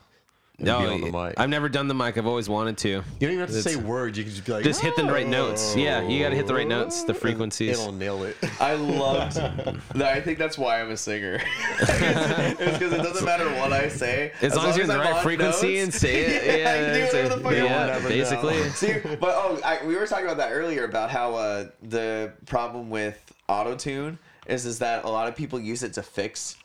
Speaker 1: And
Speaker 2: no,
Speaker 1: be on the mic.
Speaker 2: I've never done the mic. I've always wanted to.
Speaker 1: You don't even have to
Speaker 2: It's-
Speaker 1: say words. You can just be like,
Speaker 2: Just hit the right notes. Yeah, you got to hit the right notes, the frequencies.
Speaker 1: It'll nail it.
Speaker 3: I loved. no, I think that's why I'm a singer. it's because it doesn't matter what I say.
Speaker 2: As long as you're in the right frequency
Speaker 3: notes,
Speaker 2: and say it,
Speaker 3: yeah, I can do
Speaker 2: yeah,
Speaker 3: whatever the fuck I
Speaker 2: yeah, basically.
Speaker 3: See, but oh, I, we were talking about that earlier about how uh, the problem with auto tune is is that a lot of people use it to fix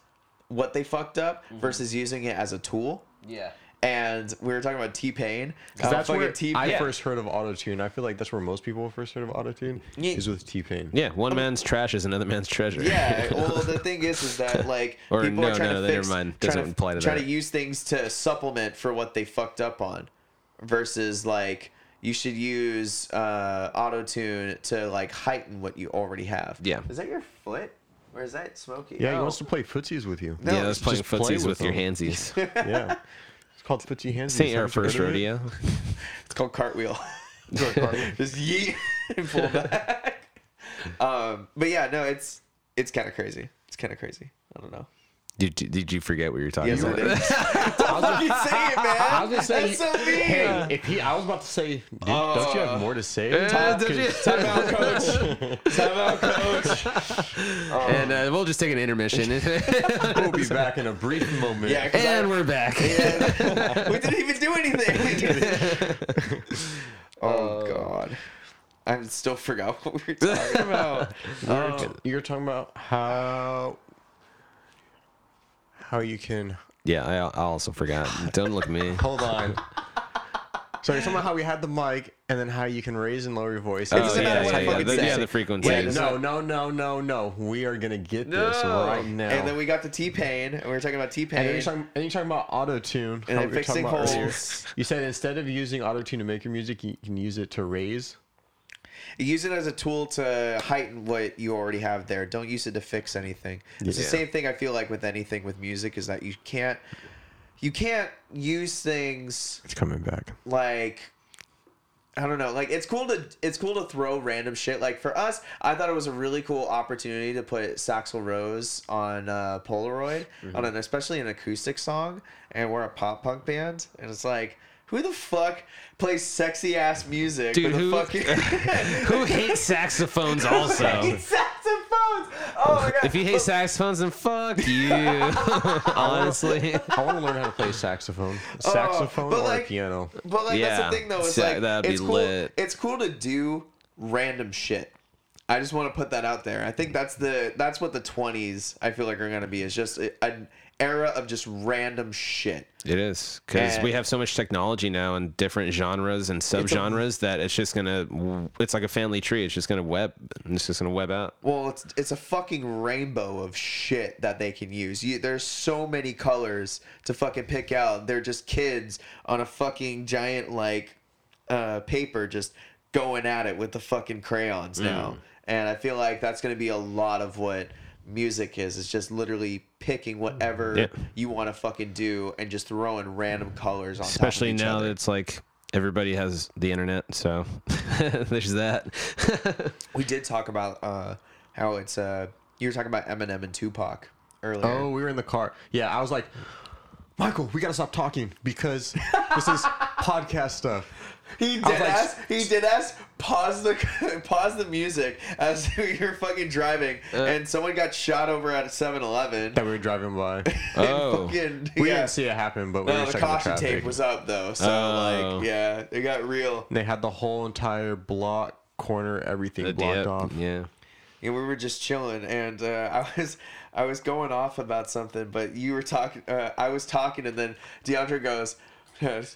Speaker 3: what they fucked up
Speaker 2: Mm-hmm.
Speaker 3: versus using it as a tool.
Speaker 2: Yeah.
Speaker 3: And we were talking about T Pain.
Speaker 1: Because That's where
Speaker 3: T
Speaker 1: I
Speaker 3: yeah.
Speaker 1: first heard of autotune. I feel like that's where most people first heard of autotune
Speaker 3: Yeah.
Speaker 1: is with T Pain.
Speaker 2: Yeah, one man's trash is another man's treasure.
Speaker 3: Yeah, well, the thing is, is that like
Speaker 2: Or
Speaker 3: people
Speaker 2: no,
Speaker 3: are trying
Speaker 2: no,
Speaker 3: to
Speaker 2: never mind. Doesn't
Speaker 3: to,
Speaker 2: apply to
Speaker 3: try
Speaker 2: that.
Speaker 3: to use things to supplement for what they fucked up on, versus like you should use uh, auto tune to like heighten what you already have.
Speaker 2: Yeah.
Speaker 3: Is that your foot, or is that smoky?
Speaker 1: Yeah, he wants to play footsies with you.
Speaker 3: No,
Speaker 2: yeah, I was
Speaker 1: just
Speaker 2: playing
Speaker 1: play
Speaker 2: footsies
Speaker 1: with
Speaker 2: with your handsies.
Speaker 1: yeah. It's called footsie hands.
Speaker 2: This ain't our first rodeo.
Speaker 3: It's called cartwheel.
Speaker 1: rodeo.
Speaker 3: Just yeet and pull back. um, but yeah, no, it's it's kind of crazy. It's kind of crazy. I don't know.
Speaker 2: Did, you- did you forget what you were talking
Speaker 3: Yes, I
Speaker 2: about?
Speaker 3: did. Don't you say it, man.
Speaker 1: I was gonna say,
Speaker 3: That's so mean.
Speaker 1: hey, if he, I was about to say, dude, don't you have more to say?
Speaker 2: Uh, don't you-
Speaker 3: Time out, coach. Time out, coach.
Speaker 2: and uh, we'll just take an intermission.
Speaker 1: We'll be back in a brief moment.
Speaker 3: Yeah,
Speaker 2: and
Speaker 3: I-
Speaker 2: we're back.
Speaker 3: we didn't even do anything. oh God, I still forgot what we were talking about.
Speaker 1: You're, you're talking about how how you can
Speaker 2: Yeah, I, I also forgot. Don't look at me.
Speaker 1: hold on. So you're talking about how we had the mic, and then how you can raise and lower your voice.
Speaker 2: Oh,
Speaker 3: doesn't
Speaker 2: yeah,
Speaker 3: matter what
Speaker 2: yeah,
Speaker 3: I
Speaker 2: yeah.
Speaker 3: fucking
Speaker 2: The,
Speaker 3: say.
Speaker 2: yeah, the frequency.
Speaker 1: Wait,
Speaker 3: doesn't
Speaker 1: no, no, no, no, no. We are gonna get this right now.
Speaker 3: And then we got the T Pain, and we were talking about T
Speaker 1: And then
Speaker 3: Pain.
Speaker 1: you're talking, and you're talking about auto tune.
Speaker 3: And then fixing holes.
Speaker 1: You said instead of using auto tune to make your music, you can use it to raise.
Speaker 3: Use it as a tool to heighten what you already have there. Don't use it to fix anything. It's the same thing I feel like with anything with music is that you can't you can't use things
Speaker 1: It's coming back.
Speaker 3: like I don't know. Like it's cool to it's cool to throw random shit. Like for us, I thought it was a really cool opportunity to put Saxl Rose on uh, Polaroid on an especially an acoustic song, and we're a pop punk band, and it's like. Who the fuck plays sexy ass music
Speaker 2: Dude, who-
Speaker 3: a fucking
Speaker 2: Who hates saxophones also?
Speaker 3: saxophones? Oh my god!
Speaker 2: If you hate saxophones, then fuck you. Honestly.
Speaker 1: I want to learn how to play saxophone, saxophone
Speaker 3: Oh, but
Speaker 1: or
Speaker 3: like-
Speaker 1: piano.
Speaker 3: But like
Speaker 2: Yeah.
Speaker 3: that's the thing though, is
Speaker 2: Sa-
Speaker 3: like
Speaker 2: that'd be
Speaker 3: it's cool.
Speaker 2: lit.
Speaker 3: It's cool to do random shit. I just want to put that out there. I think that's the that's what the twenties I feel like are gonna be is just a- an era of just random shit.
Speaker 2: It is because we have so much technology now and different genres and subgenres that it's just gonna. It's like a family tree. It's just gonna web. It's just gonna web out.
Speaker 3: Well, it's it's a fucking rainbow of shit that they can use. You, there's so many colors to fucking pick out. They're just kids on a fucking giant like uh, paper just going at it with the fucking crayons now. And I feel like that's going to be a lot of what music is. It's just literally picking whatever
Speaker 2: Yeah.
Speaker 3: you want to fucking do and just throwing random colors on
Speaker 2: Especially
Speaker 3: top of each
Speaker 2: now
Speaker 3: other.
Speaker 2: that it's like everybody has the internet. So there's that.
Speaker 3: we did talk about uh, how it's uh, you were talking about Eminem and Tupac earlier.
Speaker 1: Oh, we were in the car. Yeah, I was like, Michael, we gotta stop talking because this is podcast stuff.
Speaker 3: He
Speaker 1: I was
Speaker 3: did
Speaker 1: like-
Speaker 3: ask. He did ask. Pause the pause the music as you're fucking driving,
Speaker 2: Uh.
Speaker 3: and someone got shot over at a 7-Eleven.
Speaker 1: That we were driving by.
Speaker 2: Oh.
Speaker 3: fucking,
Speaker 1: We
Speaker 3: yeah.
Speaker 1: didn't see it happen, but we
Speaker 3: No,
Speaker 1: were
Speaker 3: the
Speaker 1: checking the
Speaker 3: caution tape was up though, so
Speaker 2: Oh.
Speaker 3: like, yeah, it got real.
Speaker 1: They had the whole entire block, corner, everything
Speaker 2: The
Speaker 1: blocked
Speaker 2: dip,
Speaker 1: off.
Speaker 2: Yeah.
Speaker 3: And we were just chilling, and uh, I was I was going off about something, but you were talking. Uh, I was talking, and then DeAndre goes.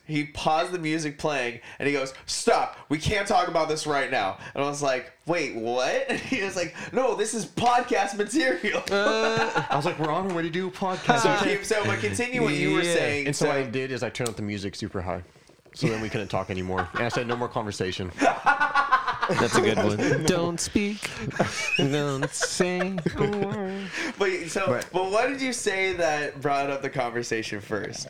Speaker 3: He paused the music playing and he goes, "Stop! We can't talk about this right now." And I was like, "Wait, what?" And he was like, "No, this is podcast material."
Speaker 1: I was like, we're on our way to do a podcast.
Speaker 3: so,
Speaker 1: okay?
Speaker 3: keep, so, but continue what you were saying.
Speaker 1: and so,
Speaker 3: so
Speaker 1: what I did is I turned up the music super high. So then we couldn't talk anymore. And I said, no more conversation.
Speaker 2: That's a good one. Don't speak. Don't say a word.
Speaker 3: But so,
Speaker 1: But-
Speaker 3: but, what did you say that brought up the conversation first?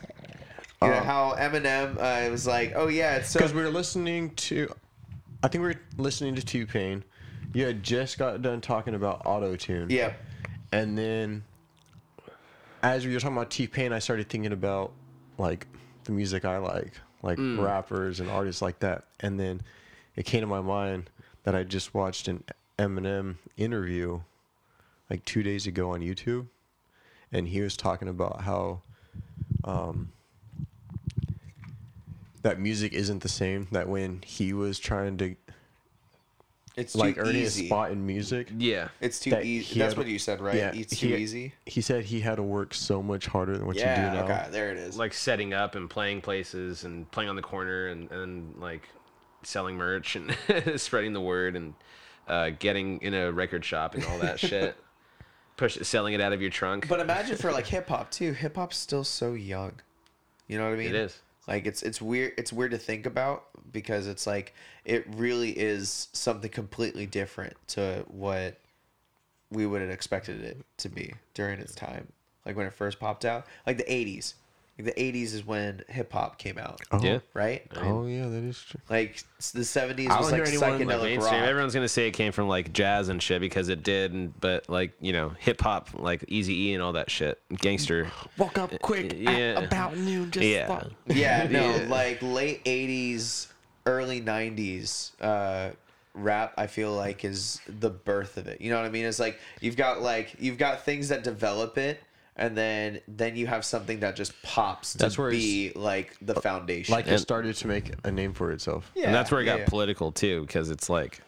Speaker 3: You know,
Speaker 1: Um,
Speaker 3: how Eminem uh, was like, "Oh yeah, it's so."
Speaker 1: Because we were listening to, I think we were listening to T Pain. You had just got done talking about auto tune.
Speaker 3: yeah,
Speaker 1: And then, as we were talking about T Pain, I started thinking about like the music I like, like rappers and artists like that. And then it came to my mind that I just watched an Eminem interview like two days ago on YouTube, and he was talking about how um, that music isn't the same. That when he was trying to
Speaker 3: it's
Speaker 1: like
Speaker 3: too
Speaker 1: earning a
Speaker 3: easy.
Speaker 1: spot in music,
Speaker 2: Yeah.
Speaker 3: It's too
Speaker 1: that
Speaker 3: easy. That's
Speaker 1: had-
Speaker 3: what you said, right?
Speaker 1: yeah,
Speaker 3: it's
Speaker 1: he-
Speaker 3: too easy.
Speaker 1: he said he had to work so much harder than what you do
Speaker 3: Yeah.
Speaker 1: now.
Speaker 3: Okay, there it is.
Speaker 2: Like setting up and playing places and playing on the corner and, and like selling merch and spreading the word and uh, getting in a record shop and all that shit. Push selling it out of your trunk.
Speaker 3: but imagine for like hip hop too. Hip hop's still so young. You know what I mean?
Speaker 2: it is.
Speaker 3: Like it's it's weird it's weird to think about because it's like it really is something completely different to what we would have expected it to be during its time. Like when it first popped out. Like the 80s. Like the 80s is when hip hop came out,
Speaker 1: Oh,
Speaker 2: Yeah.
Speaker 3: right?
Speaker 1: Oh yeah, that is true.
Speaker 3: Like the 70s
Speaker 1: I
Speaker 3: was
Speaker 1: don't
Speaker 3: like
Speaker 1: hear anyone, like,
Speaker 3: psychedelic
Speaker 2: Mainstream.
Speaker 3: rock.
Speaker 2: Everyone's gonna say it came from like jazz and shit because it did, and, but like you know hip hop, like Easy E and all that shit, gangster.
Speaker 1: Woke up quick
Speaker 2: yeah.
Speaker 1: at about noon. Just
Speaker 2: Yeah.
Speaker 1: thought-
Speaker 3: Yeah, no,
Speaker 2: Yeah.
Speaker 3: like late '80s, early '90s uh, rap. I feel like is the birth of it. You know what I mean? It's like you've got like you've got things that develop it, and then then you have something that just pops to
Speaker 1: That's where
Speaker 3: be like the foundation.
Speaker 1: Like it started to make a name for itself.
Speaker 3: yeah,
Speaker 2: and that's where it
Speaker 3: yeah,
Speaker 2: got
Speaker 3: yeah.
Speaker 2: political too, because it's like.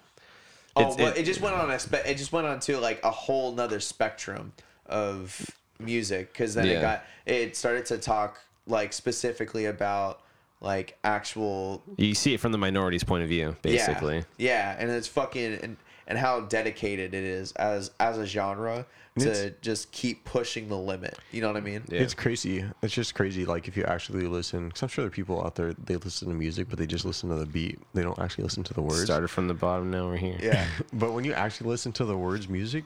Speaker 3: Oh,
Speaker 2: it's-
Speaker 3: well,
Speaker 2: it-
Speaker 3: it, just went on a spe- it just went on to like a whole nother spectrum of music because then
Speaker 2: Yeah.
Speaker 3: it got it started to talk like specifically about like actual
Speaker 2: You see it from the minority's point of view, basically.
Speaker 3: Yeah, yeah, and it's fucking and, and how dedicated it is as as a genre to
Speaker 1: It's-
Speaker 3: just keep pushing the limit. You know what I mean?
Speaker 2: Yeah.
Speaker 1: It's crazy. It's just crazy. Like if you actually listen, because I'm sure there are people out there they listen to music, but they just listen to the beat. They don't actually listen to the words.
Speaker 2: Started from the bottom, now we're here.
Speaker 3: Yeah.
Speaker 1: But when you actually listen to the words, music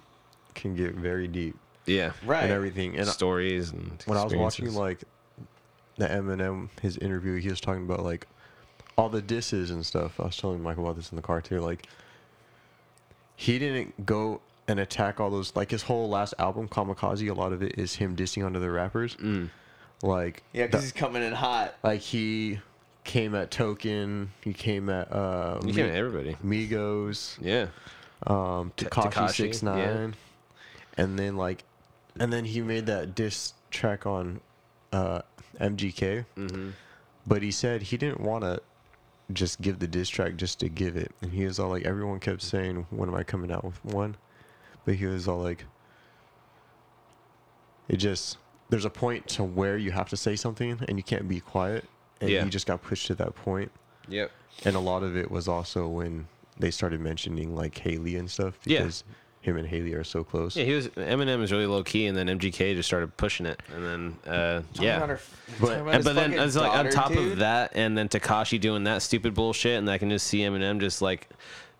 Speaker 1: can get very deep
Speaker 2: Yeah.
Speaker 3: Right.
Speaker 1: and everything. And
Speaker 2: Stories and
Speaker 1: when I was watching like the Eminem his interview, he was talking about like all the disses and stuff. I was telling Michael about this in the car too. Like he didn't go and attack all those like his whole last album, Kamikaze. A lot of it is him dissing onto the rappers.
Speaker 2: Mm.
Speaker 1: Like
Speaker 3: Yeah, because he's coming in hot.
Speaker 1: like he came at Token. He came at uh,
Speaker 2: you
Speaker 1: Mi-
Speaker 2: can everybody.
Speaker 1: Migos,
Speaker 2: Yeah.
Speaker 1: um, Takashi
Speaker 2: Tekashi,
Speaker 1: Six Nine, and then like, and then he made that diss track on uh, MGK.
Speaker 2: Mm-hmm.
Speaker 1: But he said he didn't want to just give the diss track just to give it, and he was all like, everyone kept saying, "When am I coming out with one?" But he was all like, it just there's a point to where you have to say something and you can't be quiet, and
Speaker 2: Yeah.
Speaker 1: he just got pushed to that point.
Speaker 2: Yep.
Speaker 1: And a lot of it was also when they started mentioning like Hailie and stuff
Speaker 2: Yeah.
Speaker 1: Because him and Hailie are so close.
Speaker 2: Yeah, he was Eminem was really low key, and then MGK just started pushing it, and then uh, yeah.
Speaker 3: her-
Speaker 1: But-
Speaker 2: And, but then
Speaker 3: fucking
Speaker 2: it's like on top
Speaker 3: dude.
Speaker 2: of that, and then Takashi doing that stupid bullshit, and I can just see Eminem just like.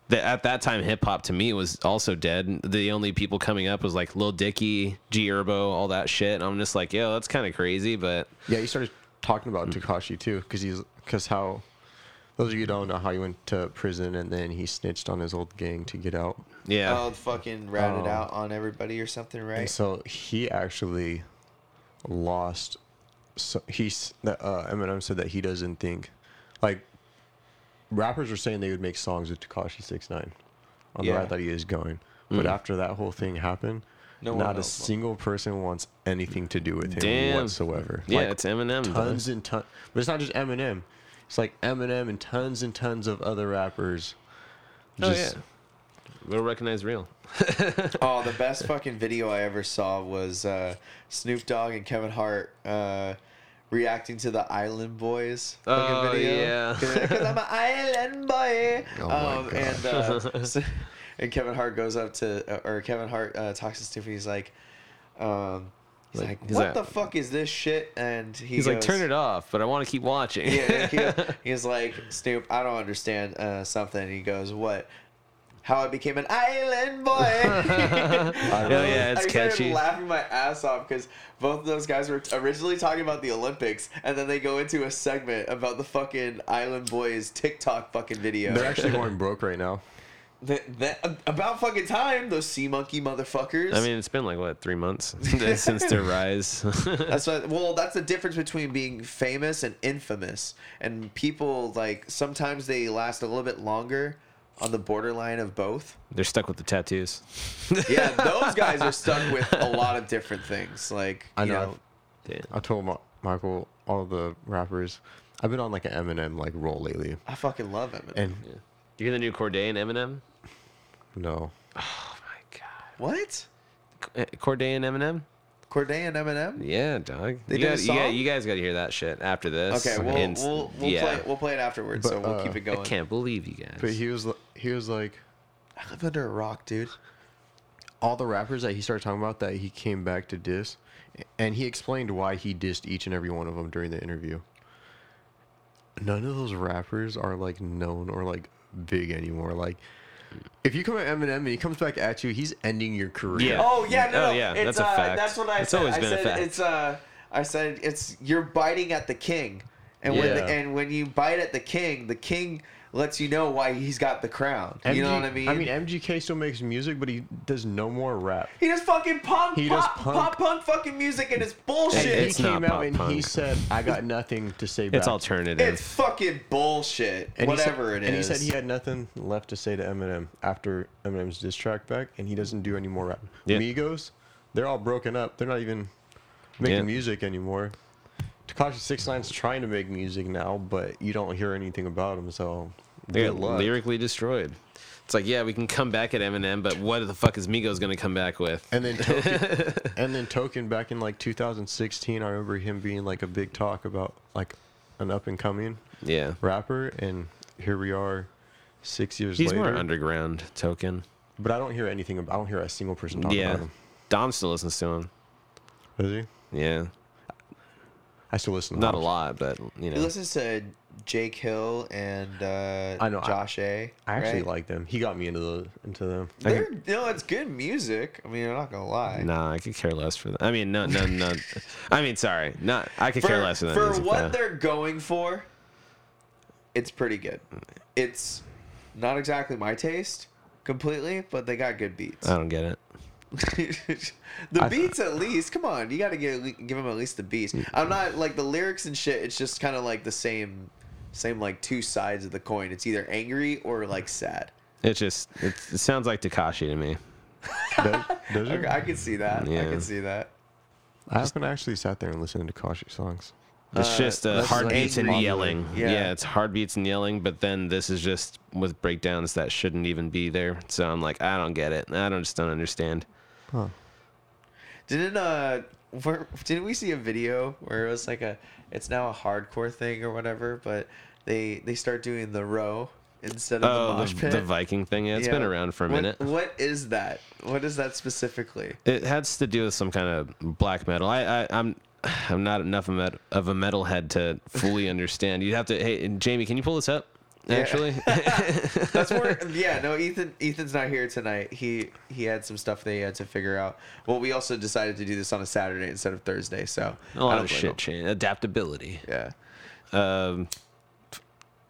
Speaker 2: The, at that time, hip hop to me was also dead. The only people coming up was like Lil Dicky, G Herbo, all that shit. And I'm just like, yo, that's kind of crazy, but
Speaker 1: Yeah, he started talking about Takashi too, because he's because how those of you who don't know how he went to prison and then he snitched on his old gang to get out.
Speaker 2: yeah,
Speaker 3: Oh, fucking ratted
Speaker 1: Oh.
Speaker 3: out on everybody or something,
Speaker 1: And
Speaker 3: right?
Speaker 1: so he actually lost. So he's uh, Eminem said that he doesn't think like rappers were saying they would make songs with Takashi Six Nine on
Speaker 3: Yeah.
Speaker 1: the route that he is going, but
Speaker 2: Mm.
Speaker 1: after that whole thing happened.
Speaker 3: No one
Speaker 1: not a single person wants anything to do with him
Speaker 2: Damn.
Speaker 1: whatsoever.
Speaker 2: yeah,
Speaker 1: Like,
Speaker 2: it's Eminem. though.
Speaker 1: tons and tons. But it's not just Eminem. It's like Eminem and tons and tons of other rappers.
Speaker 2: Oh yeah, we'll recognize real.
Speaker 3: Oh, the best fucking video I ever saw was uh, Snoop Dogg and Kevin Hart uh, reacting to the Island Boys fucking
Speaker 2: Oh,
Speaker 3: video.
Speaker 2: yeah.
Speaker 3: Because I'm an island boy.
Speaker 1: Oh my
Speaker 3: um, and uh, so- and Kevin Hart goes up to, or Kevin Hart uh, talks to Snoop. He's like, um, he's
Speaker 2: Like,
Speaker 3: like,
Speaker 2: he's
Speaker 3: what
Speaker 2: like-
Speaker 3: the fuck is this shit? And he
Speaker 2: He's like, turn it off, but I want to keep watching.
Speaker 3: yeah, he, he's like, Snoop, I don't understand uh, something. He goes, what? How I became an island boy.
Speaker 2: Hell yeah, it's
Speaker 3: I started
Speaker 2: catchy.
Speaker 3: laughing my ass off because both of those guys were originally talking about the Olympics, and then they go into a segment about the fucking Island Boys TikTok fucking video.
Speaker 1: They're actually going broke right now.
Speaker 3: That- that- about fucking time, those sea monkey motherfuckers.
Speaker 2: I mean, it's been like what three months since their rise.
Speaker 3: That's what. Well, that's the difference between being famous and infamous. And people like sometimes they last a little bit longer on the borderline of both.
Speaker 2: They're stuck with the tattoos.
Speaker 3: Yeah, those guys are stuck with a lot of different things. Like
Speaker 1: I
Speaker 3: you
Speaker 1: know.
Speaker 3: know,
Speaker 1: I told Ma- Michael all the rappers. I've been on like an Eminem like roll lately,
Speaker 3: I fucking love Eminem.
Speaker 1: and
Speaker 2: You hear the new Corday and Eminem?
Speaker 1: No,
Speaker 2: Oh my god.
Speaker 3: what?
Speaker 2: Eh, Corday and Eminem?
Speaker 3: Corday and Eminem.
Speaker 2: Yeah, dog.
Speaker 3: They
Speaker 2: you,
Speaker 3: did a
Speaker 2: got, you, got,
Speaker 3: song?
Speaker 2: you guys got to hear that shit after this.
Speaker 3: Okay, we'll
Speaker 2: And-
Speaker 3: we'll we'll
Speaker 2: yeah.
Speaker 3: play we'll play it afterwards. so we'll
Speaker 1: uh,
Speaker 3: keep it going.
Speaker 2: I can't believe you guys.
Speaker 1: but he was he was like
Speaker 3: I live under a rock, dude.
Speaker 1: all the rappers that he started talking about that he came back to diss, and he explained why he dissed each and every one of them during the interview. None of those rappers are like known or like big anymore. Like, if you come at Eminem and he comes back at you, he's ending your career.
Speaker 2: Yeah.
Speaker 3: Oh yeah, no,
Speaker 2: Oh, yeah,
Speaker 3: It's,
Speaker 2: that's a
Speaker 3: uh,
Speaker 2: fact.
Speaker 3: That's what I
Speaker 2: It's
Speaker 3: said.
Speaker 2: always
Speaker 3: I
Speaker 2: been a
Speaker 3: said
Speaker 2: fact.
Speaker 3: It's uh, I said it's you're biting at the king, and when the, and when you bite at the king, the king lets you know why he's got the crown. you know what I mean?
Speaker 1: I mean, MGK still makes music, but he does no more rap.
Speaker 3: he does fucking punk,
Speaker 1: He does
Speaker 3: pop,
Speaker 1: punk.
Speaker 3: pop punk fucking music, and it's bullshit.
Speaker 1: And
Speaker 2: It's
Speaker 1: he
Speaker 2: not
Speaker 1: came out
Speaker 2: pop
Speaker 1: and he said, "I got nothing to say back."
Speaker 2: it's alternative.
Speaker 3: it's fucking bullshit.
Speaker 1: And he said-
Speaker 3: whatever it is.
Speaker 1: And he said he had nothing left to say to Eminem after Eminem's diss track back, and he doesn't do any more rap.
Speaker 2: Yeah.
Speaker 1: Migos, they're all broken up. They're not even making
Speaker 2: Yeah.
Speaker 1: music anymore. Takashi Six Nine's trying to make music now, but you don't hear anything about him. So
Speaker 2: They
Speaker 1: good
Speaker 2: got lyrically destroyed. It's like, yeah, we can come back at Eminem, but what the fuck is Migos gonna come back with?
Speaker 1: And then Token, and then Token back in like 2016, I remember him being like a big talk about like an up and coming
Speaker 2: Yeah.
Speaker 1: rapper, and here we are, six years
Speaker 2: He's
Speaker 1: later.
Speaker 2: more underground token.
Speaker 1: but I don't hear anything. About, I don't hear a single person talking
Speaker 2: Yeah.
Speaker 1: about him.
Speaker 2: Dom still listens to him.
Speaker 1: Does he?
Speaker 2: Yeah.
Speaker 1: I still listen. to
Speaker 2: Not a lot, but you know.
Speaker 3: He
Speaker 2: know.
Speaker 3: listens to Jake Hill and uh,
Speaker 1: I know,
Speaker 3: Josh A.
Speaker 1: I actually
Speaker 3: right?
Speaker 1: like them. He got me into the into them.
Speaker 3: They're, you know, it's good music. I mean, I'm not gonna lie.
Speaker 2: Nah, I could care less for that. I mean, no, no, no. I mean, sorry, not. I could
Speaker 3: for,
Speaker 2: care less for that.
Speaker 3: for
Speaker 2: music,
Speaker 3: what
Speaker 2: though.
Speaker 3: they're going for, it's pretty good. It's not exactly my taste completely, but they got good beats.
Speaker 2: I don't get it.
Speaker 3: the
Speaker 1: I-
Speaker 3: beats, at least. Come on, you got to give give them at least the beats. I'm not like the lyrics and shit. It's just kind of like the same, same like two sides of the coin. It's either angry or like sad.
Speaker 2: It just it, it sounds like Takashi to me.
Speaker 1: Does, does it?
Speaker 3: Okay, I can see that. I
Speaker 2: Yeah.
Speaker 3: can see that.
Speaker 1: I haven't actually sat there and listened to Kashi songs.
Speaker 2: It's
Speaker 3: Uh,
Speaker 2: just uh,
Speaker 3: that's
Speaker 2: heartbeats and yelling.
Speaker 3: Yeah.
Speaker 2: Yeah. it's heartbeats and yelling. But then this is just with breakdowns that shouldn't even be there. So I'm like, I don't get it. I don't just don't understand.
Speaker 1: Huh.
Speaker 3: Didn't uh, where, didn't we see a video where it was like a, it's now a hardcore thing or whatever, but they they start doing the row instead of the
Speaker 2: Oh,
Speaker 3: mosh pit.
Speaker 2: the Viking thing. Yeah, it's been around for a
Speaker 3: What-
Speaker 2: minute.
Speaker 3: What is that? What is that specifically?
Speaker 2: It has to do with some kind of black metal. I, I I'm I'm not enough of a met- of a metalhead to fully understand. You have to. Hey, Jamie, can you pull this up?
Speaker 3: Yeah.
Speaker 2: Actually,
Speaker 3: That's more. yeah, no. Ethan. Ethan's not here tonight. He he had some stuff that he had to figure out. Well, we also decided to do this on a Saturday instead of Thursday. So
Speaker 2: a
Speaker 3: I
Speaker 2: lot of shit change. Adaptability.
Speaker 3: Yeah.
Speaker 2: Um,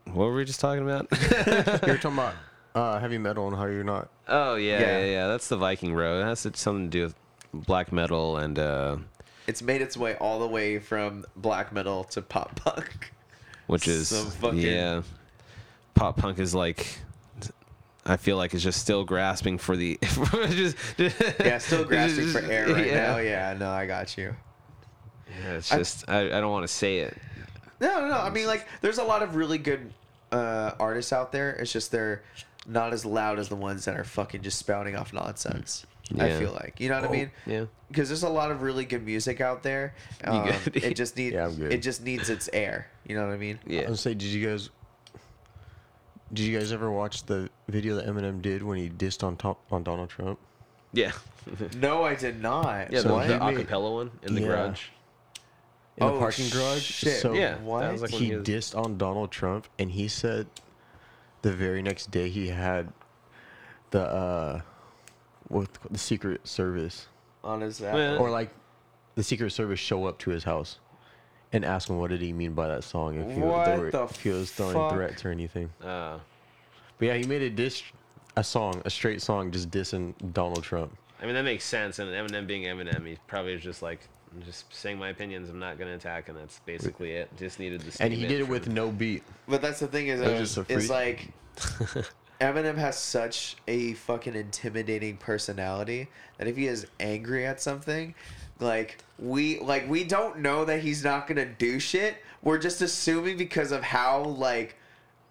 Speaker 2: what were we just talking about?
Speaker 1: You're talking about uh, heavy metal and how you're not.
Speaker 2: oh yeah,
Speaker 3: Yeah.
Speaker 2: yeah, yeah, That's the Viking road. It has something to do with black metal and uh,
Speaker 3: It's made its way all the way from black metal to pop punk.
Speaker 2: which is
Speaker 3: Some fucking-
Speaker 2: yeah. Pop punk is like. I feel like it's just still grasping for the. just,
Speaker 3: Yeah, still grasping for air right
Speaker 2: yeah.
Speaker 3: now. Yeah, no, I got you.
Speaker 2: Yeah, it's just I, I don't want to say it.
Speaker 3: No, no, no. I mean, like, there's a lot of really good uh, artists out there. It's just they're not as loud as the ones that are fucking just spouting off nonsense. I feel like, you know what I mean?
Speaker 2: Yeah.
Speaker 3: Because there's a lot of really good music out there. Um,
Speaker 2: good?
Speaker 3: it just needs
Speaker 1: Yeah, I'm good.
Speaker 3: it just needs its air. You know what I mean? Yeah.
Speaker 1: I
Speaker 2: Yeah.
Speaker 1: was say, did you guys? Did you guys ever watch the video that Eminem did when he dissed on top on Donald Trump?
Speaker 2: Yeah.
Speaker 3: No, I did not.
Speaker 2: Yeah,
Speaker 1: So
Speaker 2: the,
Speaker 3: what?
Speaker 2: the acapella one in the
Speaker 1: Yeah.
Speaker 2: garage.
Speaker 1: In
Speaker 3: Oh,
Speaker 1: the parking garage.
Speaker 3: shit.
Speaker 1: So
Speaker 2: Yeah,
Speaker 3: What?
Speaker 2: that like
Speaker 1: he
Speaker 2: he was,
Speaker 1: dissed on Donald Trump, and he said the very next day he had the uh, what the Secret Service
Speaker 3: on his
Speaker 2: Well,
Speaker 3: Apple.
Speaker 1: or like the Secret Service show up to his house and ask him what did he mean by that song if he, was-
Speaker 3: What
Speaker 1: they were,
Speaker 3: the
Speaker 1: if he was throwing
Speaker 3: fuck?
Speaker 1: threats or anything.
Speaker 2: uh,
Speaker 1: But yeah, he made a diss, a song, a straight song, just dissing Donald Trump.
Speaker 2: I mean that makes sense. And Eminem being Eminem, he probably was just like, I'm just saying my opinions. I'm not gonna attack, and that's basically it. Just needed the.
Speaker 1: And he did it with no beat.
Speaker 3: But that's the thing is,
Speaker 1: That was just a
Speaker 3: is
Speaker 1: freak.
Speaker 3: like Eminem has such a fucking intimidating personality that if he is angry at something, like we like we don't know that he's not gonna do shit. We're just assuming because of how like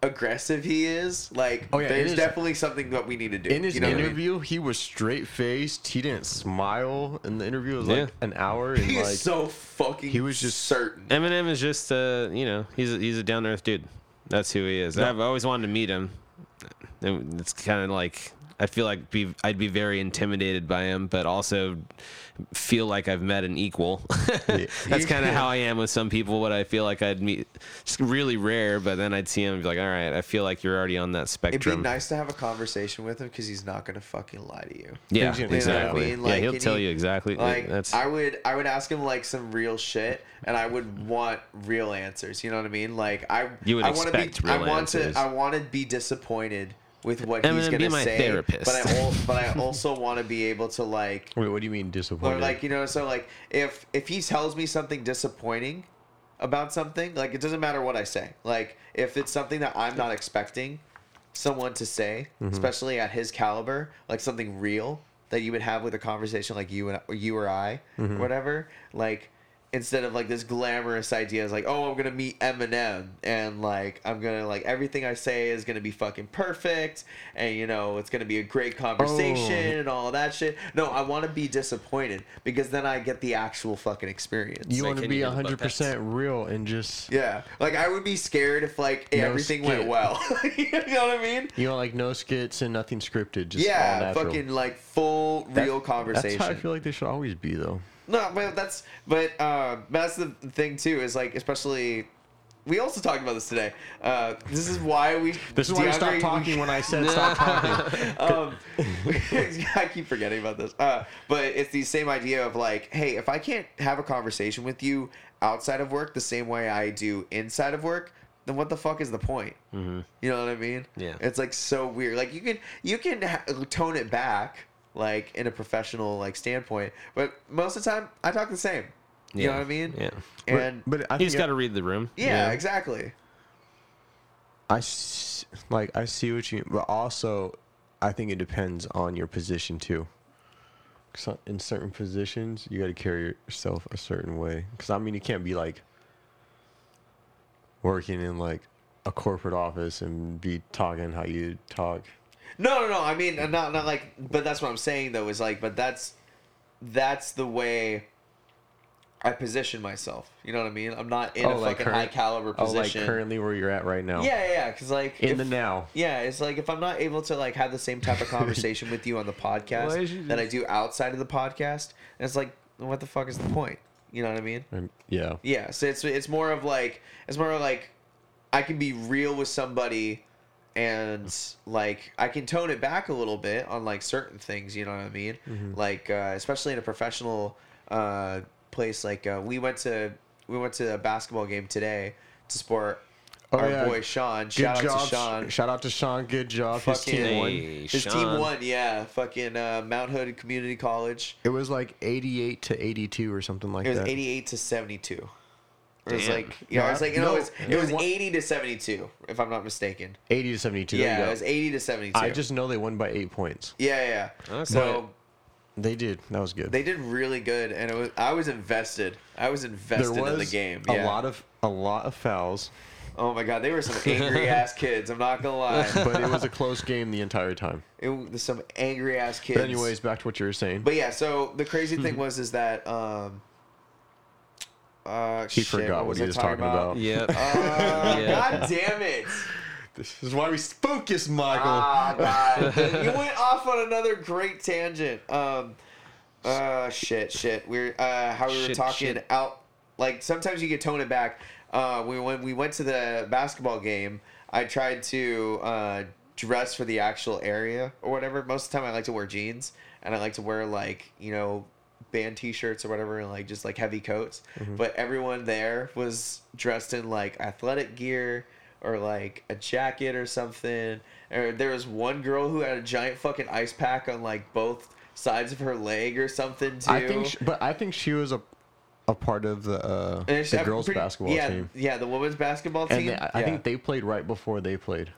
Speaker 3: aggressive he is. Like
Speaker 1: Oh, yeah,
Speaker 3: there's
Speaker 1: it is-
Speaker 3: definitely something that we need to do.
Speaker 1: In his
Speaker 3: you know what I mean?
Speaker 1: interview, he was straight faced. He didn't smile. in the interview It was
Speaker 2: Yeah.
Speaker 1: like an hour. And
Speaker 3: he
Speaker 1: like
Speaker 3: is so fucking.
Speaker 1: he was just-
Speaker 3: certain.
Speaker 2: Eminem is just uh, you know, he's a, he's a down to earth dude. That's who he is. I've always wanted to meet him. It's kind of like I feel like be I'd be very intimidated by him, but also feel like I've met an equal. That's kind of how I am with some people. What I feel like I'd meet, it's really rare, but then I'd see him and be like, all right, I feel like you're already on that spectrum.
Speaker 3: It'd be nice to have a conversation with him because he's not gonna fucking lie to you.
Speaker 2: Yeah,
Speaker 1: you know what I
Speaker 2: exactly.
Speaker 3: mean?
Speaker 2: yeah, he'll tell
Speaker 3: he-
Speaker 2: you exactly.
Speaker 3: Like
Speaker 2: That's
Speaker 3: I would I would ask him like some real shit and I would want real answers. You know what I mean? Like I
Speaker 2: You would
Speaker 3: I wanna
Speaker 2: expect
Speaker 3: be I want
Speaker 2: answers.
Speaker 3: to I want to be disappointed with what he's
Speaker 2: Eminem,
Speaker 3: gonna
Speaker 2: be my
Speaker 3: say.
Speaker 2: therapist.
Speaker 3: But I al- but I also want to be able to like
Speaker 1: Wait, what do you mean disappointed?
Speaker 3: or like you know so like if if he tells me something disappointing about something like it doesn't matter what I say. Like if it's something that I'm not expecting someone to say,
Speaker 2: Mm-hmm.
Speaker 3: especially at his caliber, like something real that you would have with a conversation like you and you or I,
Speaker 2: Mm-hmm.
Speaker 3: or whatever. Like instead of like this glamorous idea is like oh i'm gonna meet eminem and like i'm gonna like everything i say is gonna be fucking perfect and you know it's gonna be a great conversation
Speaker 1: Oh.
Speaker 3: and all that shit no i want to be disappointed because then i get the actual fucking experience
Speaker 1: You
Speaker 2: like,
Speaker 1: want to be
Speaker 2: you hear the butt
Speaker 1: 100% real and just
Speaker 3: yeah like i would be scared if like
Speaker 1: No
Speaker 3: everything went
Speaker 1: skit.
Speaker 3: well you know what i mean
Speaker 1: you know like no skits and nothing scripted. Just
Speaker 3: yeah
Speaker 1: natural.
Speaker 3: fucking like full
Speaker 1: That-
Speaker 3: real conversation
Speaker 1: That's how I feel like they should always be though.
Speaker 3: No, but that's but uh, that's the thing too. Is like especially. We also talked about this today. Uh, this is why we.
Speaker 1: This is why you stopped talking when I said stop talking.
Speaker 3: um, I keep forgetting about this. Uh, but it's the same idea of like, hey, if I can't have a conversation with you outside of work the same way I do inside of work, then what the fuck is the point? Mm-hmm. You know what I mean?
Speaker 2: Yeah.
Speaker 3: It's like so weird. Like you can you can ha- tone it back like in a professional like standpoint, but most of the time I talk the same. You know what I mean?
Speaker 2: Yeah.
Speaker 3: And
Speaker 1: But I
Speaker 2: You
Speaker 1: think
Speaker 2: just got to read the room.
Speaker 3: yeah,
Speaker 1: yeah.
Speaker 3: exactly.
Speaker 1: I like I see what you, but also I think it depends on your position too. 'Cause in certain positions, you got to carry yourself a certain way. Because I mean, you can't be like working in like a corporate office and be talking how you talk.
Speaker 3: No, no, no. I mean, not not like, but that's what I'm saying though. Is like, but that's that's the way I position myself. You know what I mean? I'm not in a like fucking high caliber
Speaker 1: oh, like
Speaker 3: position.
Speaker 1: currently where you're at right now.
Speaker 3: yeah, yeah, yeah. Because like,
Speaker 1: In
Speaker 3: if-
Speaker 1: the now.
Speaker 3: Yeah, it's like if I'm not able to like have the same type of conversation with you on the
Speaker 2: Why
Speaker 3: podcast
Speaker 2: is you
Speaker 3: that I do outside of the podcast, it's like, what the fuck is the point? You know what I mean?
Speaker 1: Um, yeah.
Speaker 3: Yeah, so it's it's more of like it's more of like I can be real with somebody and like I can tone it back a little bit on like certain things, you know what I mean?
Speaker 1: Mm-hmm.
Speaker 3: Like uh, especially in a professional uh, place like uh, we went to we went to a basketball game today to support
Speaker 1: Oh,
Speaker 3: our
Speaker 1: yeah.
Speaker 3: boy Sean.
Speaker 1: Good
Speaker 3: Shout out to Sean.
Speaker 1: Shout out to Sean. Good job. His team won.
Speaker 2: Hey,
Speaker 3: His
Speaker 2: Sean.
Speaker 3: team won, yeah. Fucking uh, Mount Hood Community College.
Speaker 1: It was like 88 to 82 or something like that.
Speaker 3: It was
Speaker 1: that.
Speaker 3: 88 to 72. It was
Speaker 2: Damn.
Speaker 3: like, you know,
Speaker 1: No,
Speaker 3: it was like, you
Speaker 1: no,
Speaker 3: know, it was, it was 80 to 72, if I'm not mistaken.
Speaker 1: 80 to 72. there you
Speaker 3: Yeah,
Speaker 1: go.
Speaker 3: it was 80 to 72.
Speaker 1: I just know they won by eight points.
Speaker 3: yeah, yeah.
Speaker 2: Okay.
Speaker 3: So
Speaker 1: They did. That was good.
Speaker 3: they did really good, and it was I was invested. I was invested in the game.
Speaker 1: a
Speaker 3: yeah.
Speaker 1: lot of a lot of fouls,
Speaker 3: Oh my god, they were some angry ass kids. I'm not gonna lie.
Speaker 1: but it was a close game the entire time.
Speaker 3: It was some angry ass kids.
Speaker 1: But anyways, back to what you were saying.
Speaker 3: But yeah, so the crazy thing was is that um. Uh,
Speaker 1: He
Speaker 3: shit,
Speaker 1: forgot what
Speaker 3: was
Speaker 1: he was talking about.
Speaker 2: Yep.
Speaker 3: Uh,
Speaker 2: Yeah.
Speaker 3: God damn it!
Speaker 1: this is why we focus, Michael.
Speaker 3: Ah, God. you went off on another great tangent. Um, uh, shit, shit. We're uh, how we were
Speaker 2: Shit,
Speaker 3: talking
Speaker 2: shit.
Speaker 3: out. Like sometimes you get tone it back. Uh, we when we went to the basketball game, I tried to uh, dress for the actual area or whatever. Most of the time, I like to wear jeans and I like to wear like you know band t-shirts or whatever and like just like heavy coats. But everyone there was dressed in like athletic gear or like a jacket or something. Or there was one girl who had a giant fucking ice pack on like both sides of her leg or something too.
Speaker 1: I think, sh but I think she was a a part of the uh, the girls
Speaker 3: pretty-
Speaker 1: basketball
Speaker 3: yeah,
Speaker 1: team,
Speaker 3: yeah the women's basketball team
Speaker 1: and they, I I think they played right before they played.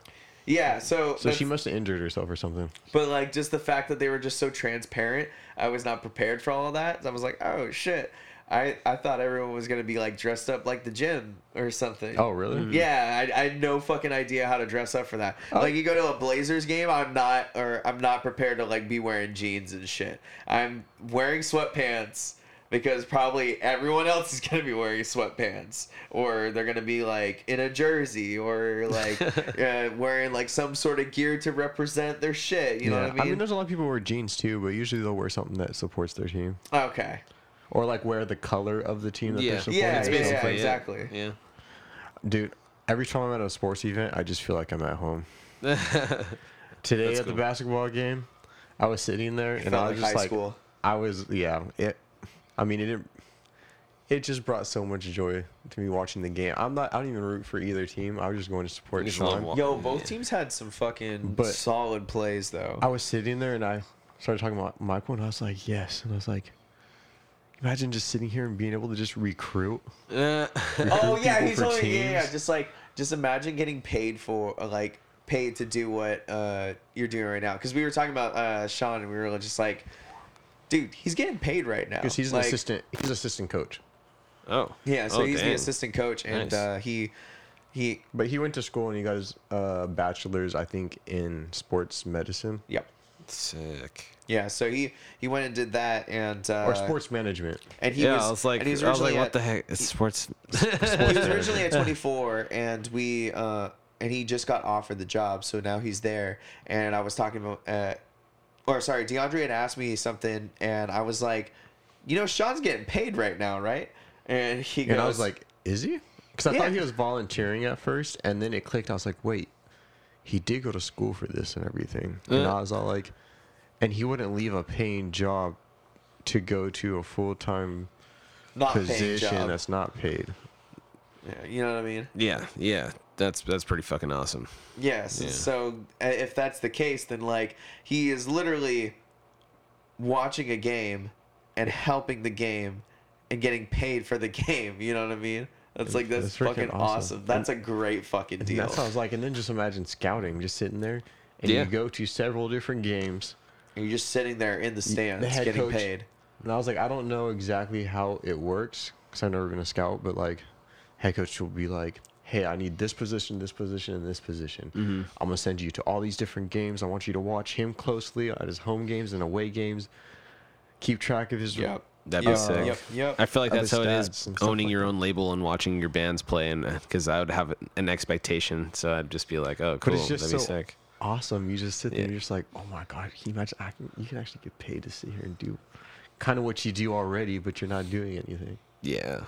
Speaker 3: Yeah so
Speaker 1: So she must have injured herself or something.
Speaker 3: But like just the fact that they were just so transparent, I was not prepared for all of that. I was like, oh shit. I, I thought everyone was gonna be like dressed up like the gym or something.
Speaker 1: Oh, really? Mm-hmm.
Speaker 3: Yeah, I, I had no fucking idea how to dress up for that.
Speaker 1: Oh.
Speaker 3: Like you go to a Blazers game, I'm not or I'm not prepared to like be wearing jeans and shit. I'm wearing sweatpants because probably everyone else is gonna be wearing sweatpants or they're gonna be like in a jersey or like uh, wearing like some sort of gear to represent their shit. You know what I mean?
Speaker 1: I mean, there's a lot of people who wear jeans too, but usually they'll wear something that supports their team,
Speaker 3: okay.
Speaker 1: or like wear the color of the team that
Speaker 2: Yeah.
Speaker 1: they're supporting.
Speaker 3: Yeah, yeah, yeah, exactly.
Speaker 2: Yeah.
Speaker 1: Dude, every time I'm at a sports event, I just feel like I'm at home. Today
Speaker 2: That's
Speaker 1: at the basketball game, I was sitting there and
Speaker 3: felt
Speaker 1: I
Speaker 3: like
Speaker 1: was just
Speaker 3: high
Speaker 1: like,
Speaker 3: school.
Speaker 1: I was yeah. It, I mean it. It just brought so much joy to me watching the game. I'm not. I don't even root for either team. I was just going to support
Speaker 2: You just love
Speaker 1: Sean.
Speaker 2: wa-
Speaker 3: Yo, both
Speaker 2: Yeah.
Speaker 3: teams had some fucking
Speaker 1: But-
Speaker 3: solid plays though.
Speaker 1: I was sitting there and I started talking about Michael and I was like, yes, and I was like, imagine just sitting here and being able to just recruit.
Speaker 2: Uh,
Speaker 3: oh yeah,
Speaker 1: people
Speaker 3: he
Speaker 1: for
Speaker 3: told me. Yeah, yeah,
Speaker 1: teams.
Speaker 3: just like just imagine getting paid for uh, like paid to do what uh, you're doing right now. Because we were talking about uh, Sean, and we were just like, dude, he's getting paid right now.
Speaker 1: Because he's an
Speaker 3: Like,
Speaker 1: assistant. He's assistant coach.
Speaker 2: Oh.
Speaker 3: Yeah, so
Speaker 2: Oh,
Speaker 3: he's the assistant coach, and
Speaker 2: Nice.
Speaker 3: uh, he he
Speaker 1: But he went to school and he got his uh, bachelor's, I think, in sports medicine
Speaker 3: yep
Speaker 2: Sick.
Speaker 3: yeah. So he he went and did that, and uh,
Speaker 1: or sports management.
Speaker 3: and he
Speaker 2: yeah,
Speaker 3: was
Speaker 2: I was like,
Speaker 3: and he was
Speaker 2: I was like, what
Speaker 3: at-
Speaker 2: the heck? It's sports.
Speaker 3: he was originally at 24 and we uh and he just got offered the job so now he's there and i was talking about uh or sorry deandre had asked me something and i was like you know sean's getting paid right now right and he goes
Speaker 1: And I was like, is he? Because I
Speaker 3: Yeah.
Speaker 1: thought he was volunteering at first, and then it clicked. I was like, wait, he did go to school for this and everything. And
Speaker 2: Uh.
Speaker 1: I was all like, and he wouldn't leave a paying job to go to a full time position that's not paid.
Speaker 3: Yeah, you know what i mean
Speaker 2: yeah, yeah. That's that's pretty fucking awesome.
Speaker 3: Yes.
Speaker 2: Yeah.
Speaker 3: So uh, if that's the case, then like he is literally watching a game and helping the game and getting paid for the game. You know what I mean? That's like that's,
Speaker 1: That's
Speaker 3: fucking awesome.
Speaker 1: awesome.
Speaker 3: That's a great fucking deal.
Speaker 1: that's what I was like. And then just imagine scouting, just sitting there, and
Speaker 2: Yeah.
Speaker 1: you go to several different games.
Speaker 3: And you're just sitting there in the stands
Speaker 1: the
Speaker 3: getting
Speaker 1: coach-
Speaker 3: paid.
Speaker 1: And I was like, I don't know exactly how it works because I've never been a scout, but like, head coach will be like, hey, I need this position, this position, and this position.
Speaker 3: Mm-hmm.
Speaker 1: I'm going to send you to all these different games. I want you to watch him closely at his home games and away games. Keep track of his.
Speaker 3: Yep.
Speaker 2: That'd be
Speaker 3: Yep,
Speaker 2: sick.
Speaker 3: Yep. Yep.
Speaker 2: I feel like that's how it
Speaker 1: stats
Speaker 2: is
Speaker 1: and stuff
Speaker 2: owning
Speaker 1: like
Speaker 2: your
Speaker 1: that.
Speaker 2: own label and watching your bands play, and because I would have an expectation, so I'd just be like, oh, cool,
Speaker 1: But it's just
Speaker 2: that'd
Speaker 1: so
Speaker 2: be sick.
Speaker 1: awesome. You just sit there
Speaker 2: Yeah.
Speaker 1: and you're just like, oh my God, can you imagine? I can, you can actually get paid to sit here and do kind of what you do already, but you're not doing anything.
Speaker 2: Yeah,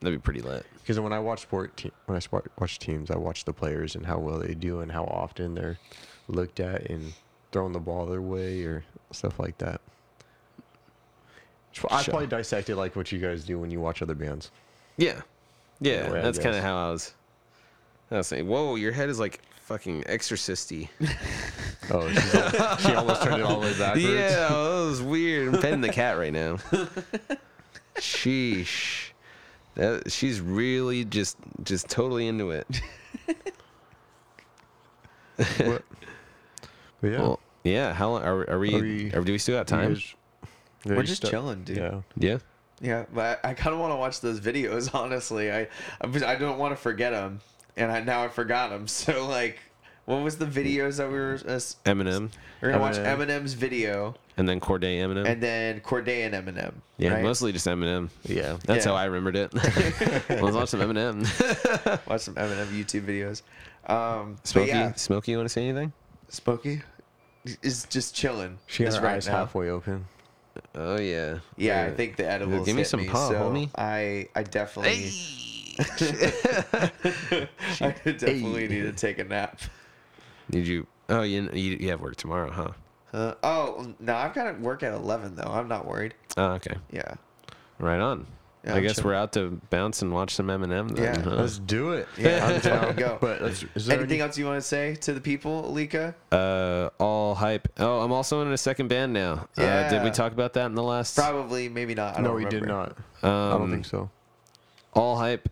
Speaker 2: that'd be pretty lit.
Speaker 1: Because when I watch sport, te- when I sport, watch teams, I watch the players and how well they do and how often they're looked at and throwing the ball their way or stuff like that. I probably dissect it like what you guys do when you watch other bands.
Speaker 2: Yeah, yeah,
Speaker 1: I
Speaker 2: that's kind of how I was. I was saying, whoa, your head is like fucking exorcisty.
Speaker 1: Oh, she's al- she almost turned it all the way backwards.
Speaker 2: yeah, that was weird. I'm petting the cat right now. Sheesh. That she's really just just totally into it.
Speaker 1: What? But yeah,
Speaker 2: Well, yeah. How long are, are we?
Speaker 1: Are we-
Speaker 2: Are, do we still got
Speaker 1: You
Speaker 2: time?
Speaker 1: guys-
Speaker 3: We're just
Speaker 1: stu-
Speaker 3: chilling, dude.
Speaker 1: Yeah.
Speaker 2: Yeah.
Speaker 3: Yeah, but I, I kind of want to watch those videos. Honestly, I I, I don't want to forget them, and I now I forgot them. So like, what was the videos that we were? Uh, s-
Speaker 2: Eminem,
Speaker 3: we're gonna watch
Speaker 1: Eminem.
Speaker 3: Eminem's video,
Speaker 2: and then Cordae Eminem.
Speaker 3: and then Cordae and Eminem.
Speaker 2: yeah,
Speaker 3: right?
Speaker 2: mostly just Eminem.
Speaker 1: Yeah.
Speaker 2: That's
Speaker 3: Yeah.
Speaker 2: how I remembered it. Let's watch some Eminem.
Speaker 3: watch some Eminem YouTube videos. Um, but
Speaker 2: Smokey,
Speaker 3: yeah,
Speaker 2: Smokey, you want to say anything?
Speaker 3: Smokey is just chilling.
Speaker 1: She has
Speaker 3: just
Speaker 1: her
Speaker 3: right
Speaker 1: eyes
Speaker 3: now.
Speaker 1: halfway open.
Speaker 2: Oh yeah.
Speaker 3: Yeah, I think the edibles.
Speaker 2: give me
Speaker 3: hit
Speaker 2: some
Speaker 3: me,
Speaker 2: paw,
Speaker 3: so
Speaker 2: homie.
Speaker 3: I I definitely I definitely need to take a nap.
Speaker 2: Did you? Oh, you you, you have work tomorrow, huh?
Speaker 3: Uh, oh no, I've got to work at eleven though. I'm not worried.
Speaker 2: Oh, okay.
Speaker 3: Yeah.
Speaker 2: Right on.
Speaker 3: Yeah,
Speaker 2: I
Speaker 3: I'm
Speaker 2: guess
Speaker 3: chill.
Speaker 2: we're out to bounce and watch some Eminem. Then,
Speaker 3: Yeah.
Speaker 2: huh?
Speaker 1: Let's do it.
Speaker 3: Yeah,
Speaker 1: I'm
Speaker 3: that's where we
Speaker 1: down.
Speaker 3: go.
Speaker 1: But is there
Speaker 3: Anything
Speaker 1: any-
Speaker 3: else you want to say to the people, Alika?
Speaker 2: Uh, all hype. Oh, I'm also in a second band now. Uh, did we talk about that in the last?
Speaker 3: Probably, maybe not. I
Speaker 1: No,
Speaker 3: don't
Speaker 1: we did not.
Speaker 2: Um,
Speaker 1: I don't think so.
Speaker 2: All hype.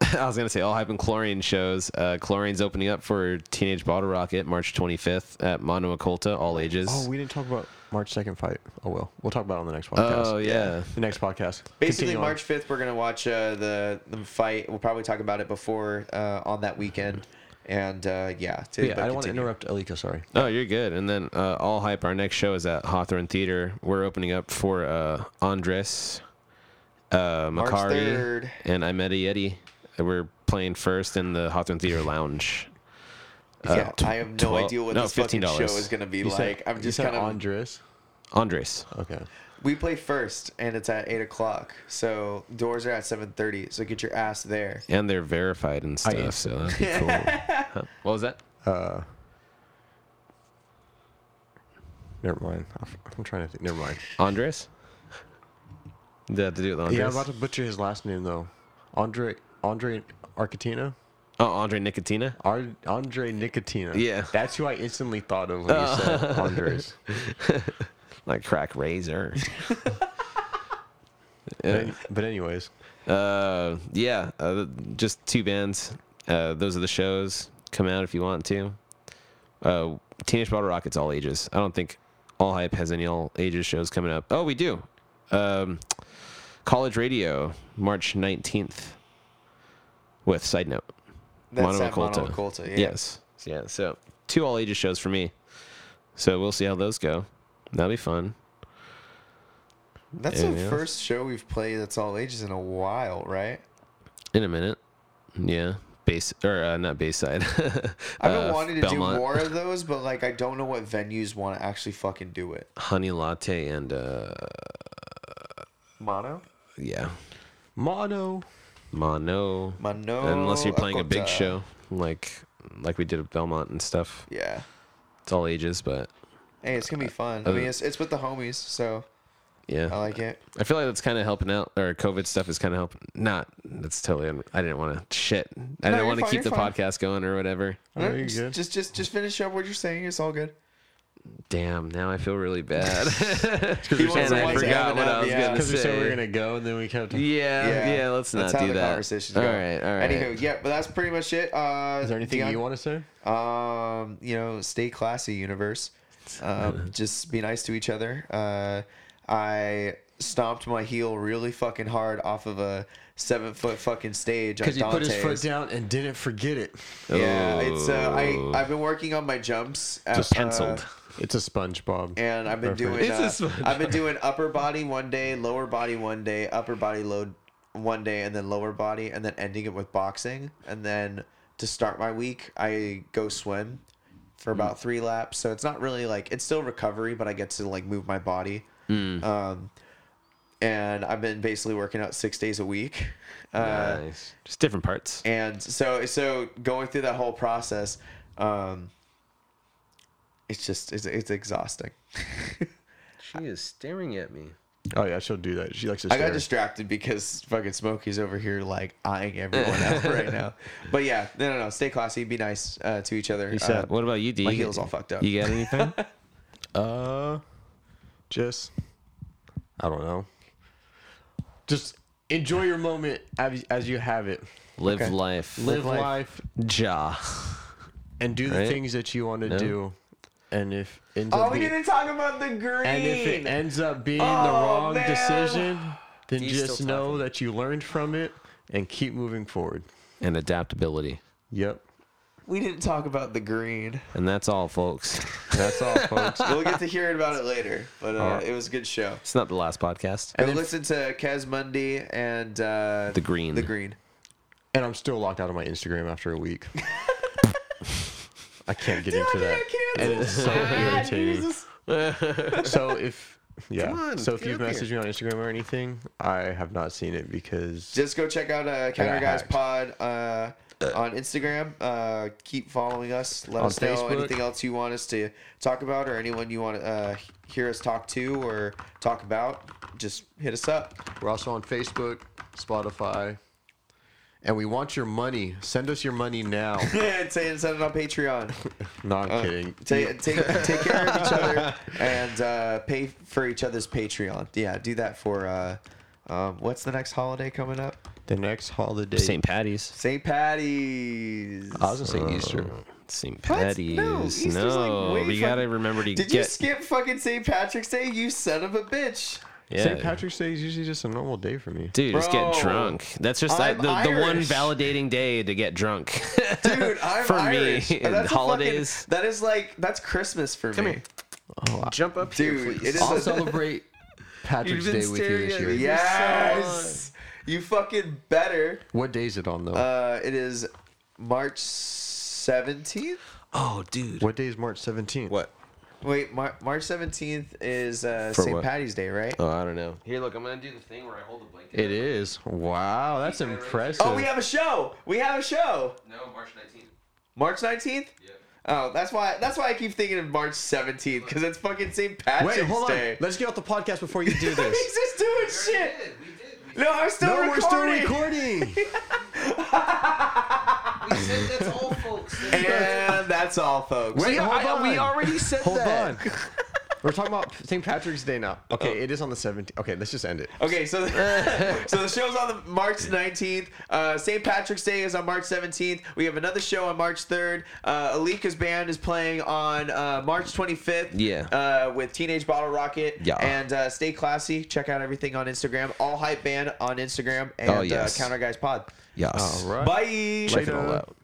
Speaker 2: I was gonna say all hype and chlorine shows. Uh, chlorine's opening up for Teenage Bottle Rocket March 25th at Mono Oculta, all ages.
Speaker 1: Oh, we didn't talk about March 2nd fight. Oh, well. We'll talk about it on the next podcast.
Speaker 2: Oh, yeah.
Speaker 1: The next podcast.
Speaker 3: Basically,
Speaker 1: Continue on.
Speaker 3: March 5th, we're going to watch uh, the, the fight. We'll probably talk about it before uh, on that weekend. And uh, yeah, to,
Speaker 1: Yeah, I don't want to interrupt Alika, sorry.
Speaker 2: Oh, you're good. And then uh, all hype. Our next show is at Hawthorne Theater. We're opening up for uh, Andres, uh,
Speaker 3: March
Speaker 2: Makari,
Speaker 3: 3rd.
Speaker 2: and I Met a Yeti. We're playing first in the Hawthorne Theater Lounge. Uh,
Speaker 3: Yeah,
Speaker 2: tw-
Speaker 3: I have no
Speaker 2: 12
Speaker 3: idea what
Speaker 2: no,
Speaker 3: this fucking show is going to be
Speaker 1: You
Speaker 3: like.
Speaker 1: said,
Speaker 3: I'm just kind of.
Speaker 1: Andres.
Speaker 2: Andres.
Speaker 1: Okay.
Speaker 3: We play first, and it's at 8 o'clock. So doors are at 7.30. So get your ass there.
Speaker 2: And they're verified and stuff,
Speaker 1: am.
Speaker 2: so that'd be cool. Huh. What was that?
Speaker 1: Uh, never mind. I'm trying to think. Never mind.
Speaker 2: Andres? Did that have to do with Andres?
Speaker 1: Yeah, I'm about to butcher his last name, though. Andre Andre Arcatina?
Speaker 2: oh, Andre Nickatina?
Speaker 1: Ar- Andre Nickatina.
Speaker 2: Yeah.
Speaker 1: That's who I instantly thought of when you said Andres.
Speaker 2: Like crack razor.
Speaker 1: But, but anyways,
Speaker 2: Uh, yeah, uh, just two bands. Uh, those are the shows. Come out if you want to. Uh, Teenage Bottle Rockets, all ages. I don't think All Hype has any all ages shows coming up. Oh, we do. Um, college radio, March 19th, with side note.
Speaker 3: That's
Speaker 2: Mono
Speaker 3: at
Speaker 2: Occulta.
Speaker 3: Mono Occulta, yeah.
Speaker 2: Yes. Yeah. So two all ages shows for me. So we'll see how those go. That'll be fun.
Speaker 3: That's
Speaker 2: Anything
Speaker 3: the
Speaker 2: else?
Speaker 3: first show we've played that's all ages in a while, right?
Speaker 2: In a minute. Yeah. Base or uh, not Bayside.
Speaker 3: I've been
Speaker 2: Uh,
Speaker 3: wanting to
Speaker 2: Belmont.
Speaker 3: do more of those, but like I don't know what venues want to actually fucking do it.
Speaker 2: Honey latte and uh
Speaker 3: Mono?
Speaker 2: yeah.
Speaker 1: Mono.
Speaker 2: Mono.
Speaker 3: Mono.
Speaker 2: Unless you're playing a big
Speaker 3: Occulta.
Speaker 2: show like like we did at Belmont and stuff.
Speaker 3: Yeah.
Speaker 2: It's all ages, but
Speaker 3: Hey, it's gonna be fun. I
Speaker 2: Uh,
Speaker 3: mean, it's, it's with the homies, so
Speaker 2: yeah.
Speaker 3: I like it.
Speaker 2: I feel like that's kind of helping out, or COVID stuff is kind of helping. Not, that's totally. Un- I didn't want to shit. I
Speaker 3: No,
Speaker 2: didn't want to keep the
Speaker 3: fine.
Speaker 2: podcast going or whatever.
Speaker 3: No,
Speaker 1: you
Speaker 3: just,
Speaker 1: good?
Speaker 3: just just just finish up what you're saying. It's all good.
Speaker 2: Damn, now I feel really bad.
Speaker 3: He wants
Speaker 2: and I forgot what I was
Speaker 3: yeah.
Speaker 2: gonna
Speaker 1: Because we said we were gonna go, and then we kept.
Speaker 2: yeah, yeah, Let's
Speaker 3: That's
Speaker 2: not
Speaker 3: how
Speaker 2: do
Speaker 3: the
Speaker 2: that.
Speaker 3: conversations
Speaker 2: all
Speaker 3: go.
Speaker 2: right, all right.
Speaker 3: Anywho, yeah, but that's pretty much it. Uh,
Speaker 1: Is there anything
Speaker 3: Dion?
Speaker 1: you want to say?
Speaker 3: Um, you know, stay classy, universe. Um, just be nice to each other. Uh, I stomped my heel really fucking hard off of a seven foot fucking stage.
Speaker 1: Because he
Speaker 3: on
Speaker 1: put his foot down and didn't forget it.
Speaker 3: Yeah, it's uh, I
Speaker 2: Oh.
Speaker 3: I've been working on my jumps. At,
Speaker 2: Just penciled.
Speaker 3: uh,
Speaker 1: It's a SpongeBob.
Speaker 3: and I've been
Speaker 1: Perfect.
Speaker 3: doing.
Speaker 2: It's a
Speaker 3: Uh,
Speaker 2: sponge.
Speaker 3: I've been doing upper body one day, lower body one day, upper body load one day, and then lower body, and then ending it with boxing. And then to start my week, I go swim for about three laps. So it's not really like it's still recovery, but I get to like move my body. Um, and I've been basically working out six days a week. Uh,
Speaker 2: nice. Just different parts.
Speaker 3: and so so going through that whole process um it's just it's, it's exhausting
Speaker 2: She is staring at me.
Speaker 1: Oh yeah, she'll do that. She likes to.
Speaker 3: i got distracted because fucking smokey's over here like eyeing everyone out right now but yeah no no no stay classy be nice uh, to each other
Speaker 1: He said-
Speaker 3: Uh,
Speaker 2: What about you, D?
Speaker 3: my
Speaker 2: You-
Speaker 3: heel's all fucked up.
Speaker 2: You got anything?
Speaker 1: Uh, just I don't know. Just enjoy your moment as, as you have it.
Speaker 2: Live
Speaker 3: Okay.
Speaker 2: life.
Speaker 1: Live
Speaker 3: life.
Speaker 1: life
Speaker 2: Ja.
Speaker 1: and do the
Speaker 2: Right?
Speaker 1: things that you want to
Speaker 2: No?
Speaker 1: do. And if ends
Speaker 3: oh
Speaker 1: up
Speaker 3: we
Speaker 1: being,
Speaker 3: didn't talk about the green
Speaker 1: and if it ends up being the
Speaker 3: Oh,
Speaker 1: wrong
Speaker 3: man.
Speaker 1: decision, then
Speaker 2: He's
Speaker 1: just know that you learned from it and keep moving forward.
Speaker 2: And adaptability.
Speaker 1: Yep.
Speaker 3: we didn't talk about the green
Speaker 2: And that's all, folks.
Speaker 1: That's all, folks.
Speaker 3: we'll get to hear about it later but uh,
Speaker 1: Alright.
Speaker 3: it was a good show
Speaker 2: It's not the last podcast.
Speaker 3: Go
Speaker 1: then-
Speaker 3: listen to Kez Mundy and uh,
Speaker 2: The Green.
Speaker 3: The Green.
Speaker 1: And I'm still locked out of my Instagram after a week. I can't get into
Speaker 3: Dude,
Speaker 1: that. And it's so irritating. So if yeah,
Speaker 2: on,
Speaker 1: so if you've
Speaker 2: up here.
Speaker 1: messaged me on Instagram or anything, I have not seen it because
Speaker 3: Just go check out uh, Counter Guys
Speaker 1: hacked.
Speaker 3: Pod uh, on Instagram. Uh, keep following us. Let
Speaker 1: On
Speaker 3: us know
Speaker 1: Facebook.
Speaker 3: anything else you want us to talk about, or anyone you want to uh, hear us talk to or talk about. Just hit us up.
Speaker 1: we're also on Facebook, Spotify, and we want your money. Send us your money now.
Speaker 3: and say and send it on Patreon.
Speaker 1: no, I'm
Speaker 3: Uh,
Speaker 1: kidding.
Speaker 3: take, take, take care of each other and uh, pay for each other's Patreon. Yeah, do that for. Uh, um, what's the next holiday coming up?
Speaker 1: The next holiday.
Speaker 2: St. Patty's.
Speaker 3: St. Patty's.
Speaker 1: I was gonna say Easter.
Speaker 2: St.
Speaker 3: What?
Speaker 2: Patty's.
Speaker 3: No, Easter's, like,
Speaker 2: No,
Speaker 3: way
Speaker 2: we
Speaker 3: fuck-
Speaker 2: gotta remember to get.
Speaker 3: Did you skip fucking St. Patrick's Day? You son of a bitch.
Speaker 2: Yeah.
Speaker 1: St. Patrick's Day is usually just a normal day for me.
Speaker 2: Dude, just get
Speaker 3: Bro,
Speaker 2: drunk. That's just
Speaker 3: I'm
Speaker 2: the, the one
Speaker 3: Irish.
Speaker 2: validating day to get drunk.
Speaker 3: Dude, I'm
Speaker 2: For me,
Speaker 3: Irish.
Speaker 2: in
Speaker 3: That's a
Speaker 2: holidays.
Speaker 3: Fucking, that is like that's Christmas for me.
Speaker 2: Come
Speaker 3: me.
Speaker 2: here. Jump up here,
Speaker 3: Dude, it is
Speaker 1: I'll
Speaker 3: a-
Speaker 1: celebrate Patrick's Day with you this year.
Speaker 2: at me.
Speaker 3: Yes. You fucking better.
Speaker 1: What day is it on though?
Speaker 3: Uh, it is March 17th.
Speaker 2: Oh, dude.
Speaker 1: what day is March 17th?
Speaker 2: What?
Speaker 3: Wait, Mar- March 17th is uh,
Speaker 2: For
Speaker 3: St.
Speaker 2: what?
Speaker 3: Patty's Day, right?
Speaker 2: Oh, I don't know. Here, look. I'm gonna do the thing where I hold the blanket.
Speaker 1: It is. Wow, that's impressive.
Speaker 3: Oh, we have a show. We have a show.
Speaker 2: No, March 19th.
Speaker 3: March 19th?
Speaker 2: Yeah.
Speaker 3: Oh, that's why that's why I keep thinking of March 17th because it's fucking St. Patrick's
Speaker 1: Wait, hold on. Let's get off the podcast before you do
Speaker 3: He's
Speaker 1: this.
Speaker 3: just doing shit.
Speaker 2: We did.
Speaker 3: No, I'm still
Speaker 1: no, we're still
Speaker 3: recording.
Speaker 1: recording.
Speaker 2: We said that's all, folks.
Speaker 3: And that's all, folks.
Speaker 1: Wait,
Speaker 2: We-
Speaker 1: hold
Speaker 2: I-
Speaker 1: on.
Speaker 2: we already said
Speaker 1: Hold
Speaker 2: that.
Speaker 1: on. We're talking about St. Patrick's Day now. Okay, it is on the 17th. Okay, let's just end it.
Speaker 3: Okay, so so the show's on the March 19th. Uh, St. Patrick's Day is on March 17th. We have another show on March 3rd. Uh, Alika's band is playing on uh, March 25th.
Speaker 2: Yeah.
Speaker 3: Uh, with Teenage Bottle Rocket.
Speaker 2: Yeah.
Speaker 3: And uh, stay classy. Check out everything on Instagram. All Hype Band on Instagram and
Speaker 2: Oh, yes.
Speaker 3: uh, Counter Guys Pod.
Speaker 2: Yes.
Speaker 1: All right.
Speaker 3: Bye.
Speaker 2: Check it all out.